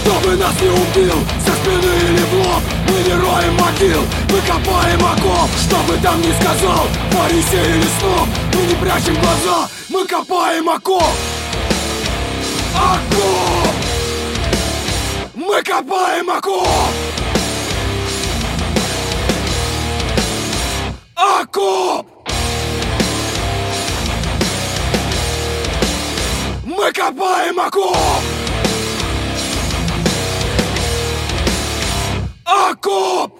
Кто бы нас не убил, со спины или в лоб Мы не роем могил, мы копаем окоп Что бы там ни сказал, фарисей или сноп Мы не прячем глаза, мы копаем окоп. Окоп Мы копаем окоп! Окоп! Мы копаем окоп! Окоп!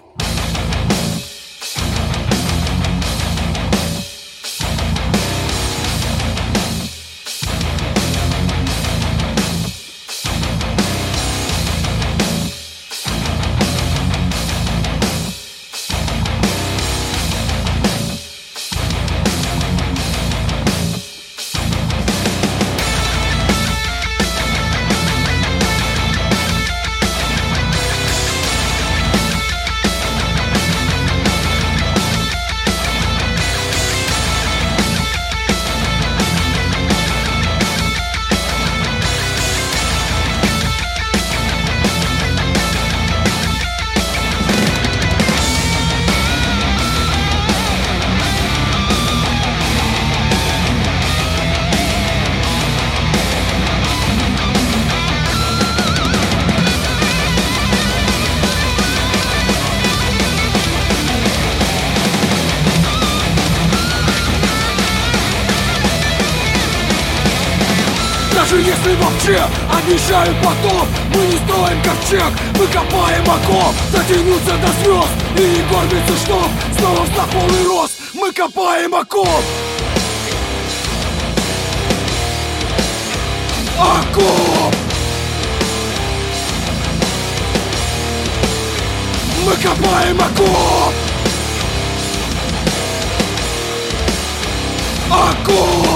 ковчег Мы копаем окоп, дотянуться до звезд И не кормится штоп, снова встав полный рост! Мы копаем окоп! Окоп! Мы копаем окоп! Окоп!